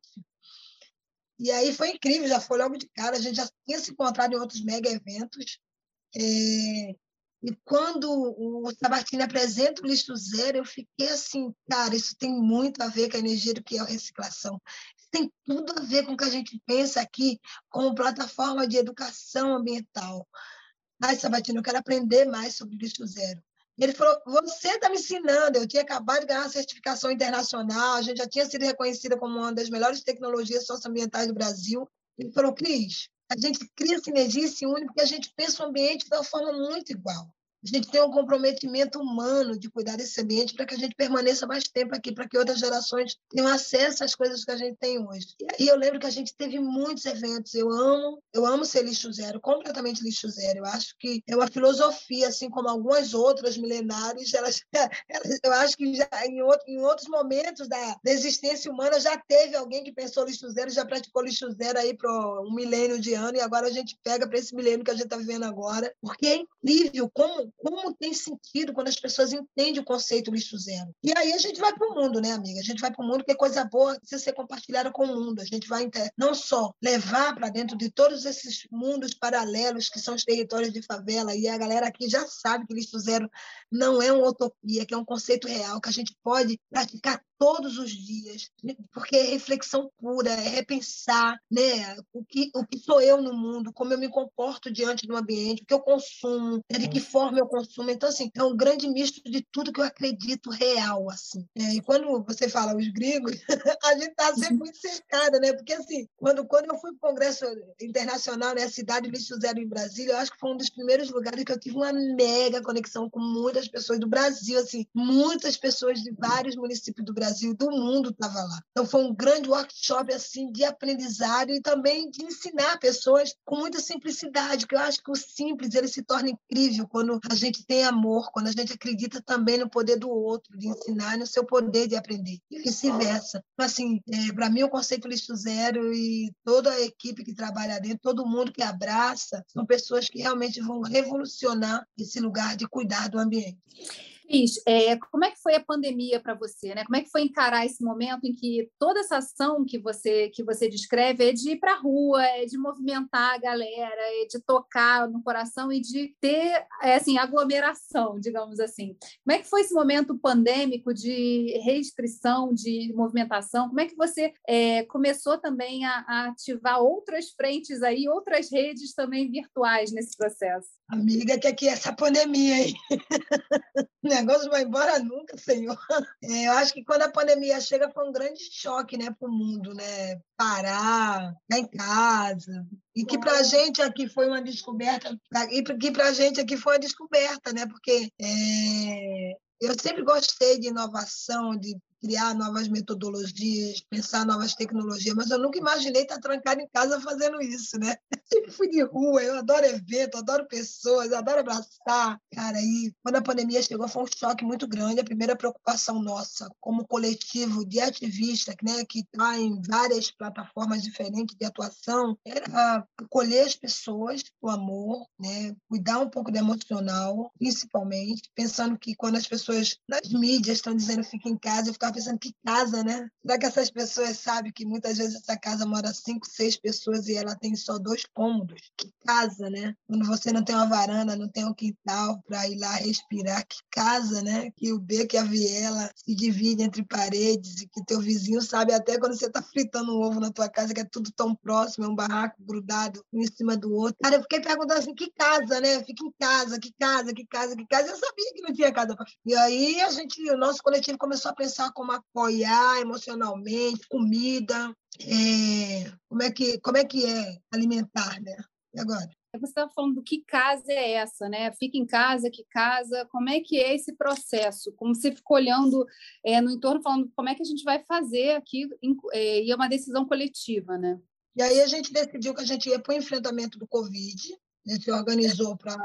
E aí foi incrível, já foi logo de cara, a gente já tinha se encontrado em outros mega eventos. É... E quando o Sabatini apresenta o Lixo Zero, eu fiquei assim, cara, isso tem muito a ver com a energia do que é a reciclação. Isso tem tudo a ver com o que a gente pensa aqui como plataforma de educação ambiental. Ai, Sabatini, eu quero aprender mais sobre o Lixo Zero. Ele falou: Você está me ensinando. Eu tinha acabado de ganhar uma certificação internacional, a gente já tinha sido reconhecida como uma das melhores tecnologias socioambientais do Brasil. Ele falou: Cris, a gente cria sinergia e se une porque a gente pensa o ambiente de uma forma muito igual. A gente tem um comprometimento humano de cuidar desse ambiente para que a gente permaneça mais tempo aqui, para que outras gerações tenham acesso às coisas que a gente tem hoje. E eu lembro que a gente teve muitos eventos. Eu amo, eu amo ser lixo zero, completamente lixo zero. Eu acho que é uma filosofia, assim como algumas outras milenares, elas, elas eu acho que já em, outro, em outros momentos da, da, existência humana já teve alguém que pensou lixo zero, já praticou lixo zero aí para um milênio de ano, e agora a gente pega para esse milênio que a gente está vivendo agora, porque é incrível como como tem sentido quando as pessoas entendem o conceito lixo zero. E aí a gente vai para o mundo, né, amiga? A gente vai para o mundo que é coisa boa precisa ser compartilhada com o mundo. A gente vai não só levar para dentro de todos esses mundos paralelos que são os territórios de favela, e a galera aqui já sabe que lixo zero não é uma utopia, que é um conceito real, que a gente pode praticar todos os dias, porque é reflexão pura, é repensar né, o, que, o que sou eu no mundo, como eu me comporto diante do ambiente, o que eu consumo, de que forma eu consumo. Então, assim, é um grande misto de tudo que eu acredito real. assim. É, e quando você fala os gringos, a gente está sempre uhum. muito cercada, né? Porque, assim, quando, quando eu fui para o Congresso Internacional, né, a cidade Lixo Zero em Brasília, eu acho que foi um dos primeiros lugares que eu tive uma mega conexão com muitas pessoas do Brasil, assim, muitas pessoas de vários municípios do Brasil do mundo estava lá. Então foi um grande workshop assim de aprendizado e também de ensinar pessoas com muita simplicidade, que eu acho que o simples ele se torna incrível quando a gente tem amor, quando a gente acredita também no poder do outro, de ensinar e no seu poder de aprender, e vice-versa. Então, assim, é, para mim o conceito lixo zero e toda a equipe que trabalha dentro, todo mundo que abraça, são pessoas que realmente vão revolucionar esse lugar de cuidar do ambiente.
Cris, é, como é que foi a pandemia para você? Né? Como é que foi encarar esse momento em que toda essa ação que você que você descreve é de ir para a rua, é de movimentar a galera, é de tocar no coração e de ter é, assim aglomeração, digamos assim. Como é que foi esse momento pandêmico de restrição de movimentação? Como é que você é, começou também a, a ativar outras frentes aí, outras redes também virtuais nesse processo?
Amiga, que aqui é essa pandemia aí. negócio vai embora nunca, Senhor. É, eu acho que quando a pandemia chega foi um grande choque né, para o mundo, né? Parar, em casa. E que para a gente aqui foi uma descoberta, e que para a gente aqui foi uma descoberta, né? Porque é, eu sempre gostei de inovação, de criar novas metodologias, pensar novas tecnologias, mas eu nunca imaginei estar trancada em casa fazendo isso, né? Sempre fui de rua, eu adoro evento, adoro pessoas, adoro abraçar. Cara, e quando a pandemia chegou foi um choque muito grande. A primeira preocupação nossa, como coletivo de ativistas, né, que está em várias plataformas diferentes de atuação, era acolher as pessoas com amor, né, cuidar um pouco do emocional, principalmente, pensando que quando as pessoas nas mídias estão dizendo fica em casa, eu ficava pensando que casa, né? Será que essas pessoas sabem que muitas vezes essa casa mora cinco, seis pessoas e ela tem só dois cômodos? Que casa, né? Quando você não tem uma varanda, não tem um quintal para ir lá respirar, que casa, né? Que o beco e a viela se dividem entre paredes e que teu vizinho sabe até quando você está fritando um ovo na tua casa, que é tudo tão próximo, é um barraco grudado um em cima do outro. Cara, eu fiquei perguntando assim, que casa, né? Fica em casa, que casa, que casa, que casa. Eu sabia que não tinha casa E aí a gente, o nosso coletivo começou a pensar como apoiar emocionalmente, comida, é, como, é que, como é que é alimentar, né? E agora?
Você estava falando do que casa é essa, né? Fica em casa, que casa, como é que é esse processo? Como você ficou olhando é, no entorno, falando como é que a gente vai fazer aqui, é, e é uma decisão coletiva, né?
E aí a gente decidiu que a gente ia para o enfrentamento do Covid, a gente se organizou para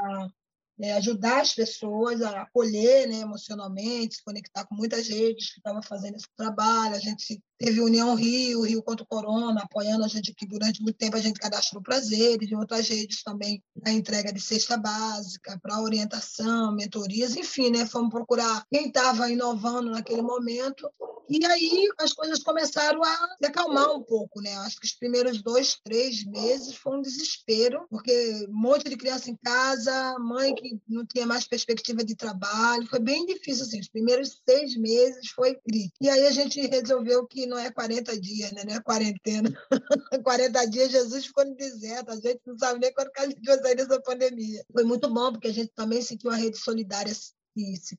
é, ajudar as pessoas a acolher né, emocionalmente, se conectar com muitas redes que estavam fazendo esse trabalho. A gente teve União Rio, Rio contra o Corona, apoiando a gente aqui durante muito tempo. A gente cadastrou prazeres e outras redes também a entrega de cesta básica, para orientação, mentorias, enfim, né? Fomos procurar quem estava inovando naquele momento. E aí as coisas começaram a se acalmar um pouco, né? Acho que os primeiros dois, três meses foi um desespero, porque um monte de criança em casa, mãe que não tinha mais perspectiva de trabalho, foi bem difícil, assim. Os primeiros seis meses foi crítico. E aí a gente resolveu que não é 40 dias, né? Não é quarentena. 40 dias Jesus ficou no deserto. A gente não sabe nem quando que a gente vai sair dessa pandemia. Foi muito bom, porque a gente também sentiu uma rede solidária que se,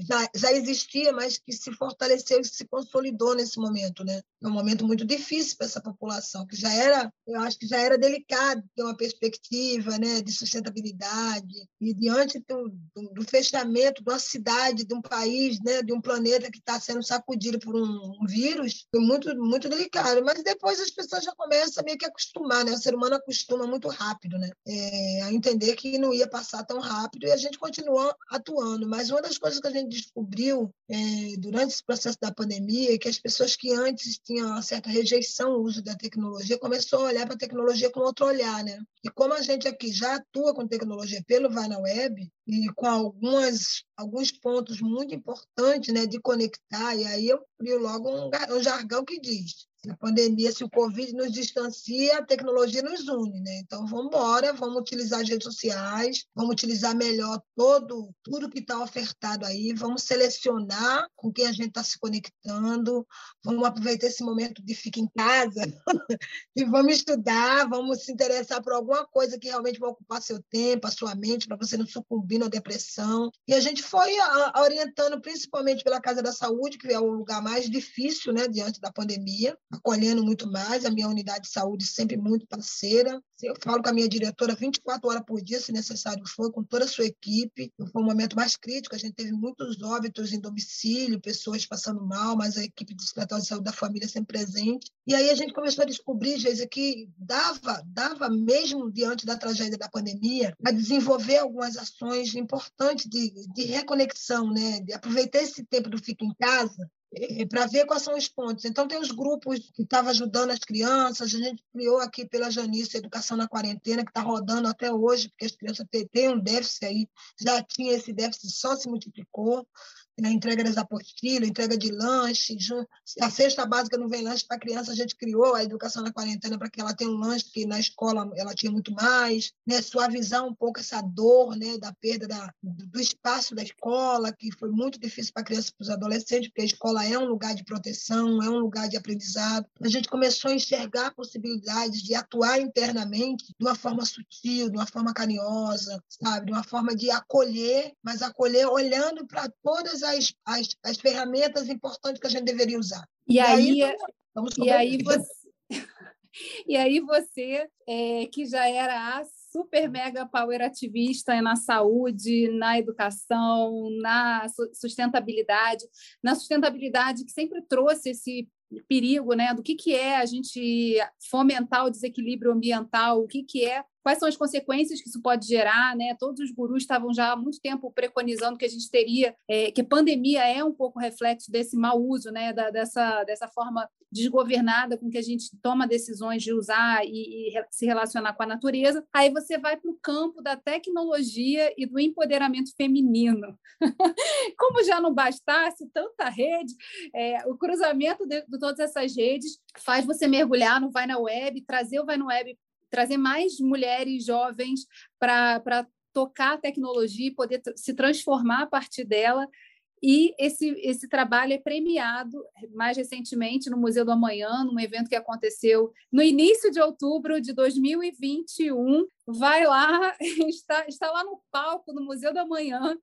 já, já existia, mas que se fortaleceu e se consolidou nesse momento, né? É um momento muito difícil para essa população, que já era, eu acho que já era delicado ter uma perspectiva, né, de sustentabilidade e diante do, do, do fechamento de uma cidade, de um país, né, de um planeta que está sendo sacudido por um, um, vírus, foi muito muito delicado. Mas depois as pessoas já começam a meio que acostumar, né? O ser humano acostuma muito rápido, né? É, a entender que não ia passar tão rápido e a gente continuou atuando mas uma das coisas que a gente descobriu é, durante esse processo da pandemia é que as pessoas que antes tinham uma certa rejeição ao uso da tecnologia começou a olhar para a tecnologia com outro olhar, né? E como a gente aqui já atua com tecnologia pelo Vai na Web e com algumas alguns pontos muito importantes, né, de conectar, e aí eu crio logo um, um jargão que diz a pandemia, se o Covid nos distancia, a tecnologia nos une, né? Então, vamos embora, vamos utilizar as redes sociais, vamos utilizar melhor todo, tudo que está ofertado aí, vamos selecionar com quem a gente está se conectando, vamos aproveitar esse momento de ficar em casa e vamos estudar, vamos se interessar por alguma coisa que realmente vai ocupar seu tempo, a sua mente, para você não sucumbir na depressão. E a gente foi orientando principalmente pela Casa da Saúde, que é o lugar mais difícil, né, diante da pandemia, acolhendo muito mais, a minha unidade de saúde sempre muito parceira. Eu falo com a minha diretora 24 horas por dia, se necessário for, com toda a sua equipe. Foi um momento mais crítico, a gente teve muitos óbitos em domicílio, pessoas passando mal, mas a equipe de secretário de saúde da família sempre presente. E aí a gente começou a descobrir, Geisa, que dava, dava mesmo diante da tragédia da pandemia, a desenvolver algumas ações importantes de, de reconexão, né? de aproveitar esse tempo do fico em casa para ver quais são os pontos. Então, tem os grupos que estavam ajudando as crianças, a gente criou aqui pela Janice Educação na Quarentena, que está rodando até hoje, porque as crianças têm um déficit aí, já tinha esse déficit, só se multiplicou né, entrega das apostilas, entrega de lanche. Se a cesta básica não vem lanche para criança, a gente criou a educação na quarentena para que ela tenha um lanche que na escola ela tinha muito mais, né? suavizar um pouco essa dor né? da perda da, do espaço da escola, que foi muito difícil para a criança e para os adolescentes, porque a escola é um lugar de proteção, é um lugar de aprendizado. A gente começou a enxergar possibilidades de atuar internamente de uma forma sutil, de uma forma carinhosa, sabe? de uma forma de acolher, mas acolher olhando para todas as, as, as ferramentas importantes que a gente deveria usar.
E, e aí, aí e aí você, e aí você é, que já era a super mega power ativista na saúde, na educação, na sustentabilidade, na sustentabilidade que sempre trouxe esse perigo, né, do que que é a gente fomentar o desequilíbrio ambiental, o que que é quais são as consequências que isso pode gerar, né? Todos os gurus estavam já há muito tempo preconizando que a gente teria, é, que a pandemia é um pouco reflexo desse mau uso, né? Da, dessa, dessa forma desgovernada com que a gente toma decisões de usar e, e se relacionar com a natureza. Aí você vai para o campo da tecnologia e do empoderamento feminino. Como já não bastasse tanta rede, é, o cruzamento de, de todas essas redes faz você mergulhar no Vai na Web, trazer o Vai na Web trazer mais mulheres jovens para tocar a tecnologia e poder se transformar a partir dela. E esse, esse trabalho é premiado mais recentemente no Museu do Amanhã, num evento que aconteceu no início de outubro de 2021. Vai lá, está, está lá no palco do Museu do Amanhã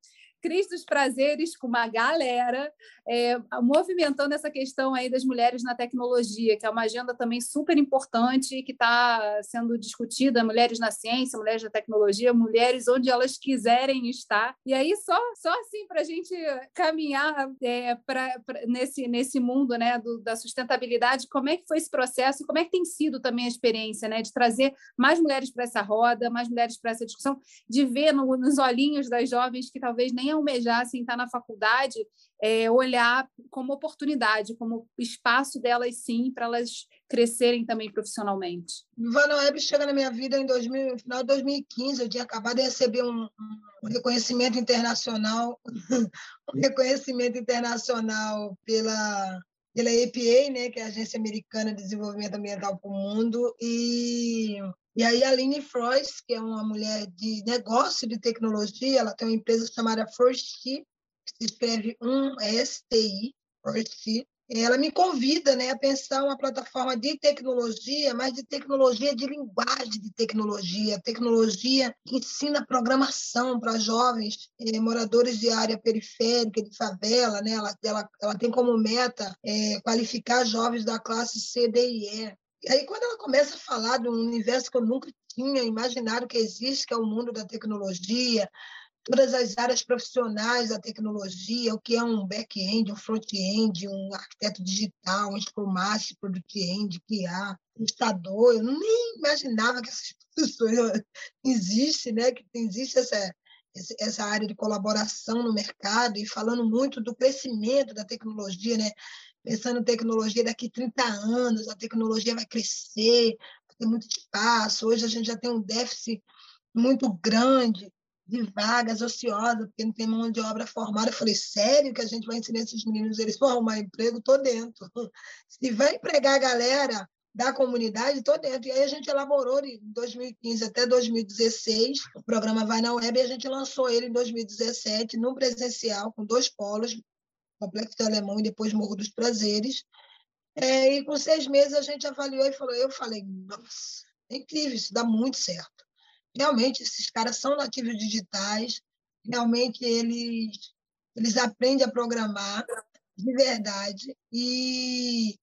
Cris dos Prazeres com uma galera, é, movimentando essa questão aí das mulheres na tecnologia, que é uma agenda também super importante que está sendo discutida, mulheres na ciência, mulheres na tecnologia, mulheres onde elas quiserem estar. E aí, só, só assim, para a gente caminhar é, pra, pra, nesse, nesse mundo né, do, da sustentabilidade, como é que foi esse processo como é que tem sido também a experiência né, de trazer mais mulheres para essa roda, mais mulheres para essa discussão, de ver no, nos olhinhos das jovens que talvez nem almejassem estar na faculdade, é, olhar como oportunidade, como espaço delas, sim, para elas crescerem também profissionalmente.
Vana Web chega na minha vida em 2000, no final de 2015. Eu tinha acabado de receber um, um reconhecimento internacional, um reconhecimento internacional pela pela EPA, né, que é a Agência Americana de Desenvolvimento Ambiental para o Mundo, e e aí a Aline Frois, que é uma mulher de negócio de tecnologia, ela tem uma empresa chamada First que se escreve um STI, First ela me convida né, a pensar uma plataforma de tecnologia, mas de tecnologia de linguagem de tecnologia, tecnologia que ensina programação para jovens eh, moradores de área periférica, de favela. Né? Ela, ela, ela tem como meta eh, qualificar jovens da classe C, D e E e aí, quando ela começa a falar de um universo que eu nunca tinha imaginado que existe, que é o mundo da tecnologia, todas as áreas profissionais da tecnologia, o que é um back-end, um front-end, um arquiteto digital, um Scrum Master, Product-end, QA, testador, eu nem imaginava que essas pessoas existem, né? que existe essa, essa área de colaboração no mercado e falando muito do crescimento da tecnologia, né? Pensando em tecnologia daqui 30 anos, a tecnologia vai crescer, vai ter muito espaço. Hoje a gente já tem um déficit muito grande de vagas ociosas, porque não tem mão de obra formada. Eu falei, sério que a gente vai ensinar esses meninos? Eles vão arrumar emprego? Estou dentro. Se vai empregar a galera da comunidade, estou dentro. E aí a gente elaborou de 2015 até 2016, o programa Vai na Web, e a gente lançou ele em 2017, no presencial, com dois polos, Complexo de Alemão e depois Morro dos Prazeres. É, e com seis meses a gente avaliou e falou, eu falei, nossa, é incrível, isso dá muito certo. Realmente, esses caras são nativos digitais, realmente eles, eles aprendem a programar de verdade e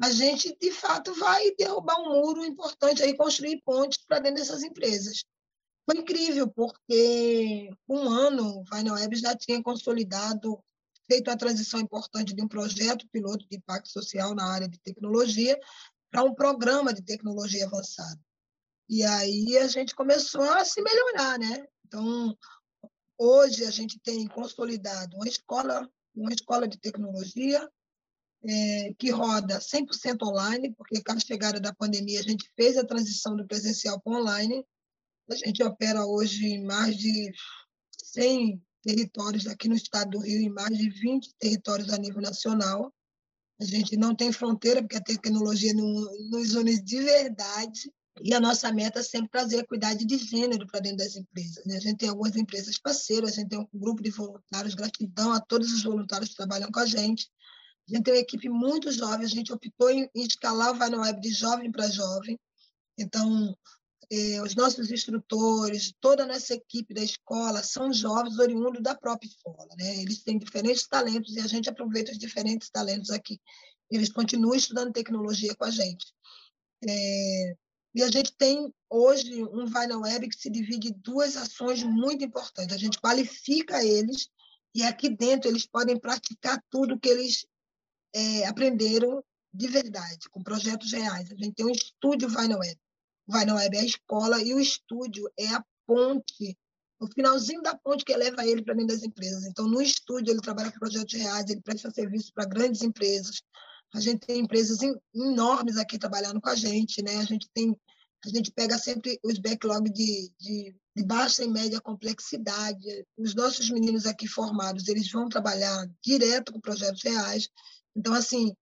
a gente, de fato, vai derrubar um muro importante aí, construir pontes para dentro dessas empresas. Foi incrível, porque um ano, Vai na Web já tinha consolidado feito a transição importante de um projeto piloto de impacto social na área de tecnologia para um programa de tecnologia avançada. E aí a gente começou a se melhorar, né? Então, hoje a gente tem consolidado uma escola, uma escola de tecnologia é, que roda 100% online, porque com a chegada da pandemia a gente fez a transição do presencial para online. A gente opera hoje em mais de 100 territórios aqui no estado do Rio e mais de 20 territórios a nível nacional. A gente não tem fronteira, porque a tecnologia nos une de verdade. E a nossa meta é sempre trazer equidade de gênero para dentro das empresas. Né? A gente tem algumas empresas parceiras, a gente tem um grupo de voluntários, gratidão a todos os voluntários que trabalham com a gente. A gente tem uma equipe muito jovem, a gente optou em escalar o Vai no Web de jovem para jovem. Então, eh, os nossos instrutores, toda a nossa equipe da escola são jovens oriundos da própria escola. Né? Eles têm diferentes talentos e a gente aproveita os diferentes talentos aqui. Eles continuam estudando tecnologia com a gente. É, E a gente tem hoje um Vai na Web que se divide em duas ações muito importantes. A gente qualifica eles e aqui dentro eles podem praticar tudo que eles é, aprenderam de verdade, com projetos reais. A gente tem um estúdio Vai na Web. Vai na Web é a escola e o estúdio é a ponte, o finalzinho da ponte que leva ele para dentro das empresas. Então, no estúdio, ele trabalha com projetos reais, ele presta serviço para grandes empresas. A gente tem empresas enormes aqui trabalhando com a gente, né? A gente tem a gente pega sempre os backlog de, de, de, baixa e média complexidade. Os nossos meninos aqui formados, eles vão trabalhar direto com projetos reais. Então, assim,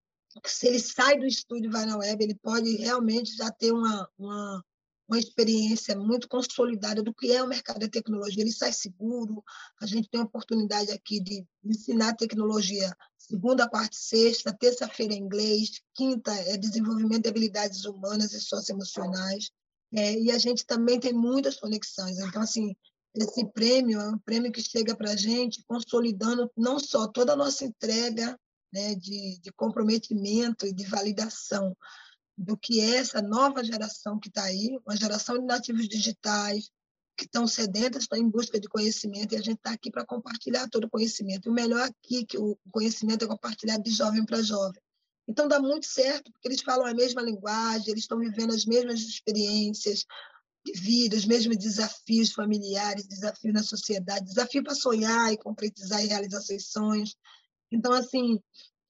se ele sai do estúdio e vai na web, ele pode realmente já ter uma, uma, uma experiência muito consolidada do que é o mercado da tecnologia. Ele sai seguro, a gente tem a oportunidade aqui de ensinar tecnologia segunda, quarta e sexta, terça-feira é inglês, quinta é desenvolvimento de habilidades humanas e socioemocionais, é, e a gente também tem muitas conexões. Então, assim, esse prêmio é um prêmio que chega para a gente consolidando não só toda a nossa entrega né, de, de comprometimento e de validação do que é essa nova geração que está aí, uma geração de nativos digitais, que estão sedentas, estão em busca de conhecimento, e a gente está aqui para compartilhar todo o conhecimento. O melhor aqui que o conhecimento é compartilhado de jovem para jovem. Então dá muito certo, porque eles falam a mesma linguagem, eles estão vivendo as mesmas experiências de vida, os mesmos desafios familiares, desafios na sociedade, desafio para sonhar e concretizar e realizar seus sonhos. Então, assim,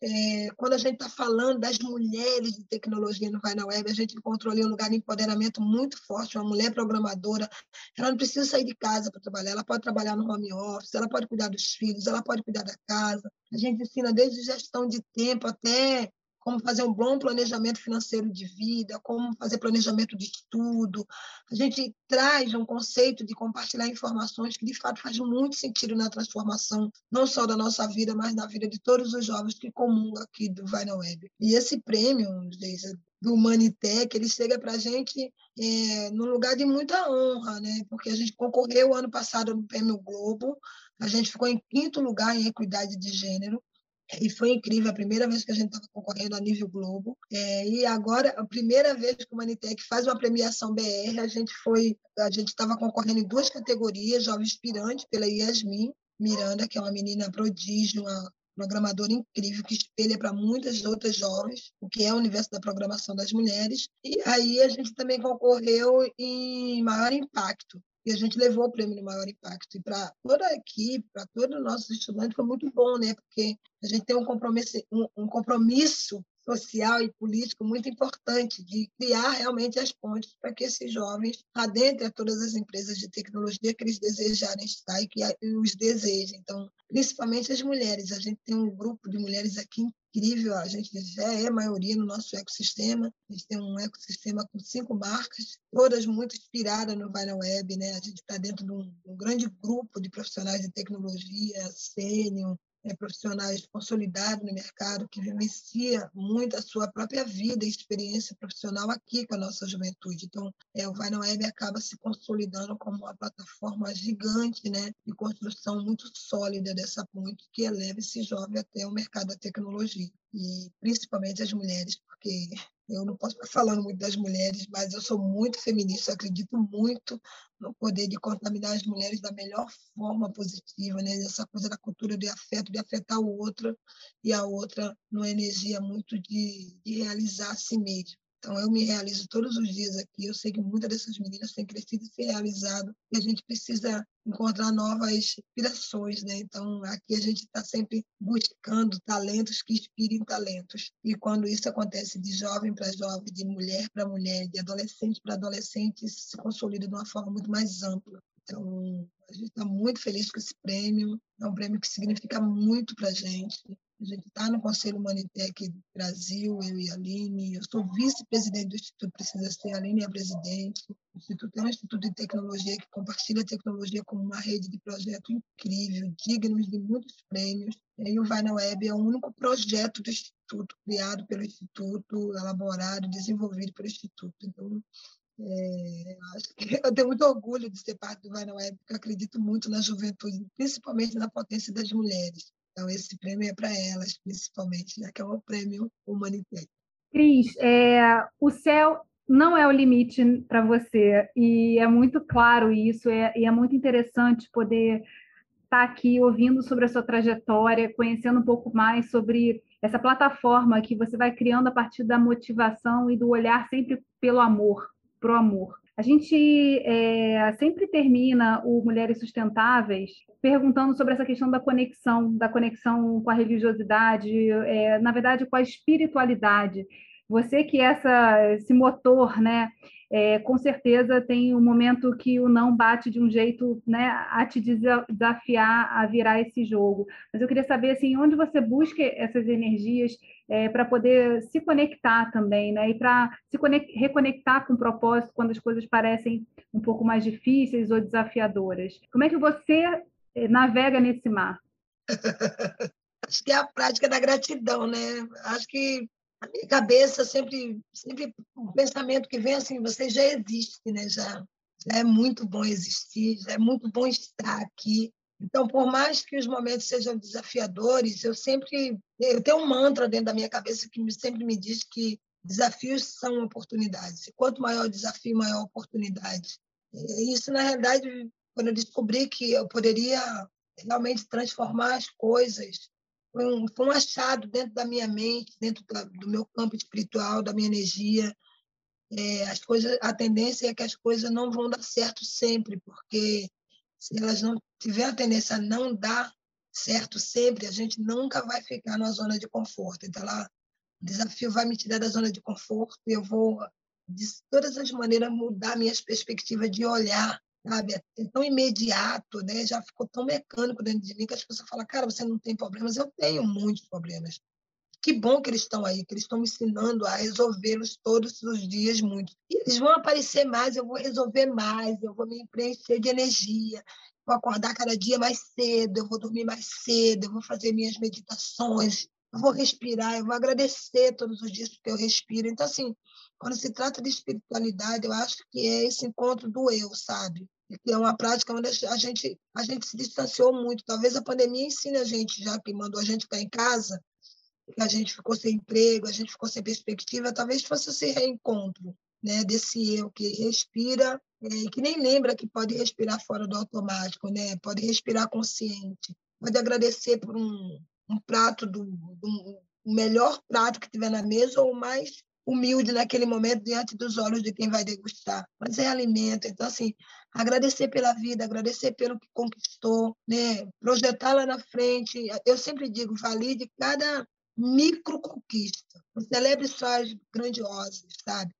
é, quando a gente está falando das mulheres de tecnologia no Vai na Web, a gente encontrou ali um lugar de empoderamento muito forte. Uma mulher programadora, ela não precisa sair de casa para trabalhar, ela pode trabalhar no home office, ela pode cuidar dos filhos, ela pode cuidar da casa. A gente ensina desde gestão de tempo até como fazer um bom planejamento financeiro de vida, como fazer planejamento de estudo. A gente traz um conceito de compartilhar informações que, de fato, faz muito sentido na transformação, não só da nossa vida, mas na vida de todos os jovens que comungam aqui do Vai na Web. E esse prêmio, do Humanitec, ele chega para a gente é, num lugar de muita honra, né? porque a gente concorreu ano passado no Prêmio Globo, a gente ficou em quinto lugar em equidade de gênero, e foi incrível, a primeira vez que a gente estava concorrendo a nível Globo. É, e agora, a primeira vez que o Manitec faz uma premiação BR, a gente foi, a gente estava concorrendo em duas categorias, Jovem Inspirante, pela Yasmin Miranda, que é uma menina prodígio, uma programadora incrível que espelha para muitas outras jovens o que é o universo da programação das mulheres. E aí a gente também concorreu em maior impacto, e a gente levou o prêmio no maior impacto. E para toda a equipe, para todos os nossos estudantes, foi muito bom, né? Porque a gente tem um compromisso, um, um compromisso social e político muito importante de criar realmente as pontes para que esses jovens adentrem a todas as empresas de tecnologia que eles desejarem estar e que os desejem. Então, principalmente as mulheres. A gente tem um grupo de mulheres aqui incrível, a gente já é maioria no nosso ecossistema. A gente tem um ecossistema com cinco marcas, todas muito inspiradas no na Web. Né? A gente está dentro de um, um, grande grupo de profissionais de tecnologia, sênior, é, profissionais consolidados no mercado, que vivencia muito a sua própria vida e experiência profissional aqui com a nossa juventude. Então, é, o Vai na Web acaba se consolidando como uma plataforma gigante né, de construção muito sólida dessa ponte que eleva esse jovem até o mercado da tecnologia, e principalmente as mulheres, porque eu não posso estar falando muito das mulheres, mas eu sou muito feminista, acredito muito no poder de contaminar as mulheres da melhor forma positiva, né? Essa coisa da cultura de afeto, de afetar o outro e a outra numa energia muito de, de realizar a si mesma. Então, eu me realizo todos os dias aqui. Eu sei que muitas dessas meninas têm crescido e se realizado. E a gente precisa encontrar novas inspirações, né? Então, aqui a gente está sempre buscando talentos que inspirem talentos. E quando isso acontece de jovem para jovem, de mulher para mulher, de adolescente para adolescente, isso se consolida de uma forma muito mais ampla. Então, a gente está muito feliz com esse prêmio. É um prêmio que significa muito para a gente. A gente está no Conselho Humanitec Brasil, eu e a Aline. Eu sou vice-presidente do Instituto Precisa Ser, a Aline é a presidente. O Instituto é um instituto de tecnologia que compartilha tecnologia como uma rede de projeto incrível, dignos de muitos prêmios. E o Vai na Web é o único projeto do Instituto, criado pelo Instituto, elaborado, desenvolvido pelo Instituto. Então, é, acho que eu tenho muito orgulho de ser parte do Vai na Web, porque eu acredito muito na juventude, principalmente na potência das mulheres. Então, esse prêmio é para elas, principalmente, já que é um prêmio humanitário.
Cris, é, o céu não é o limite para você. E é muito claro isso, é, e é muito interessante poder estar tá aqui ouvindo sobre a sua trajetória, conhecendo um pouco mais sobre essa plataforma que você vai criando a partir da motivação e do olhar sempre pelo amor, pro amor. A gente é, sempre termina o Mulheres Sustentáveis perguntando sobre essa questão da conexão, da conexão com a religiosidade, é, na verdade, com a espiritualidade. Você que é essa, esse motor, né? É, com certeza tem um momento que o não bate de um jeito né, a te desafiar a virar esse jogo. Mas eu queria saber assim, onde você busca essas energias é, para poder se conectar também, né? E para se reconectar com o propósito quando as coisas parecem um pouco mais difíceis ou desafiadoras. Como é que você é, navega nesse mar?
Acho que é a prática da gratidão, né? Acho que na minha cabeça sempre sempre o pensamento que vem assim você já existe né? Já já é muito bom existir já é muito bom estar aqui. Então por mais que os momentos sejam desafiadores eu sempre eu tenho um mantra dentro da minha cabeça que sempre me diz que desafios são oportunidades. E quanto maior o desafio maior a oportunidade. E isso na realidade quando eu descobri que eu poderia realmente transformar as coisas um, foi um achado dentro da minha mente, dentro da, do meu campo espiritual, da minha energia. É, as coisas, a tendência é que as coisas não vão dar certo sempre, porque se elas não tiverem a tendência a não dar certo sempre, a gente nunca vai ficar na zona de conforto. Então, lá, o desafio vai me tirar da zona de conforto e eu vou, de todas as maneiras, mudar minhas perspectivas de olhar sabe? É tão imediato, né? Já ficou tão mecânico dentro de mim que as pessoas falam, cara, você não tem problemas? Eu tenho muitos problemas. Que bom que eles estão aí, que eles estão me ensinando a resolvê-los todos os dias muito. E eles vão aparecer mais, eu vou resolver mais, eu vou me preencher de energia, vou acordar cada dia mais cedo, eu vou dormir mais cedo, eu vou fazer minhas meditações, eu vou respirar, eu vou agradecer todos os dias porque eu respiro. Então, assim, quando se trata de espiritualidade, eu acho que é esse encontro do eu, sabe? Que é uma prática onde a gente, a gente se distanciou muito. Talvez a pandemia ensine a gente, já que mandou a gente ficar em casa, que a gente ficou sem emprego, a gente ficou sem perspectiva, talvez fosse esse reencontro né, desse eu que respira é, e que nem lembra que pode respirar fora do automático, né? pode respirar consciente, pode agradecer por um, um prato, do, do, o melhor prato que tiver na mesa ou mais humilde naquele momento diante dos olhos de quem vai degustar. Mas é alimento. Então, assim, agradecer pela vida, agradecer pelo que conquistou, né? projetar lá na frente. Eu sempre digo, valide cada micro conquista. Não celebre só as grandiosas, sabe?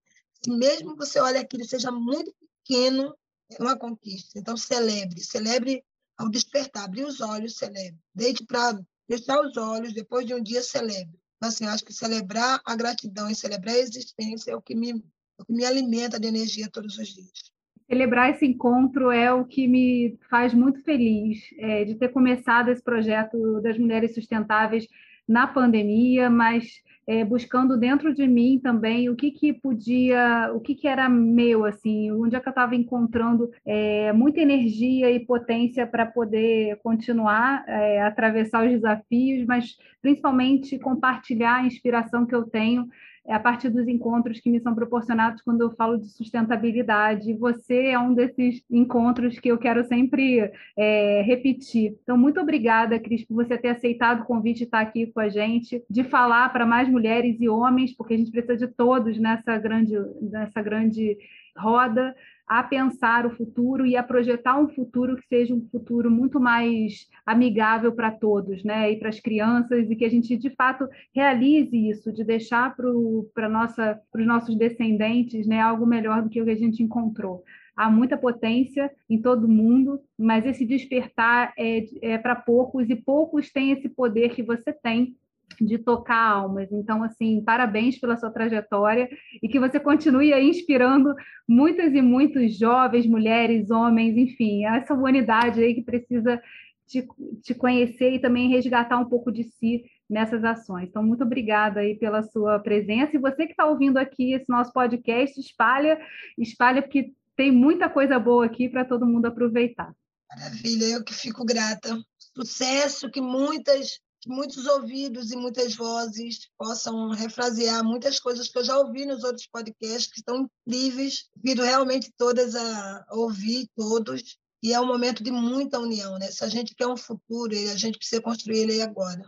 Se mesmo você olha aquilo seja muito pequeno, é uma conquista. Então, celebre. Celebre ao despertar. Abrir os olhos, celebre. Deite para fechar os olhos, depois de um dia, celebre. Então, assim, acho que celebrar a gratidão e celebrar a existência é o que me, o que me alimenta de energia todos os dias.
Celebrar esse encontro é o que me faz muito feliz é, de ter começado esse projeto das mulheres sustentáveis na pandemia, mas é, buscando dentro de mim também o que, que podia, o que, que era meu, assim, onde é que eu estava encontrando é, muita energia e potência para poder continuar é, atravessar os desafios, mas principalmente compartilhar a inspiração que eu tenho a partir dos encontros que me são proporcionados quando eu falo de sustentabilidade. Você é um desses encontros que eu quero sempre é, repetir. Então, muito obrigada, Cris, por você ter aceitado o convite de estar aqui com a gente, de falar para mais mulheres e homens, porque a gente precisa de todos nessa grande, nessa grande roda a pensar o futuro e a projetar um futuro que seja um futuro muito mais amigável para todos, né? E para as crianças, e que a gente de fato realize isso, de deixar para os nossos descendentes né, algo melhor do que o que a gente encontrou. Há muita potência em todo mundo, mas esse despertar é, é para poucos, e poucos têm esse poder que você tem de tocar almas. Então, assim, parabéns pela sua trajetória e que você continue aí inspirando muitas e muitos jovens, mulheres, homens, enfim, essa humanidade aí que precisa te, te conhecer e também resgatar um pouco de si nessas ações. Então, muito obrigada aí pela sua presença. E você que está ouvindo aqui esse nosso podcast, espalha, espalha, porque tem muita coisa boa aqui para todo mundo aproveitar.
Maravilha, eu que fico grata. Sucesso, que muitas muitos ouvidos e muitas vozes possam refrasear muitas coisas que eu já ouvi nos outros podcasts, que estão incríveis. Convido realmente todas a ouvir, todos. E é um momento de muita união, né? Se a gente quer um futuro, a gente precisa construir ele agora.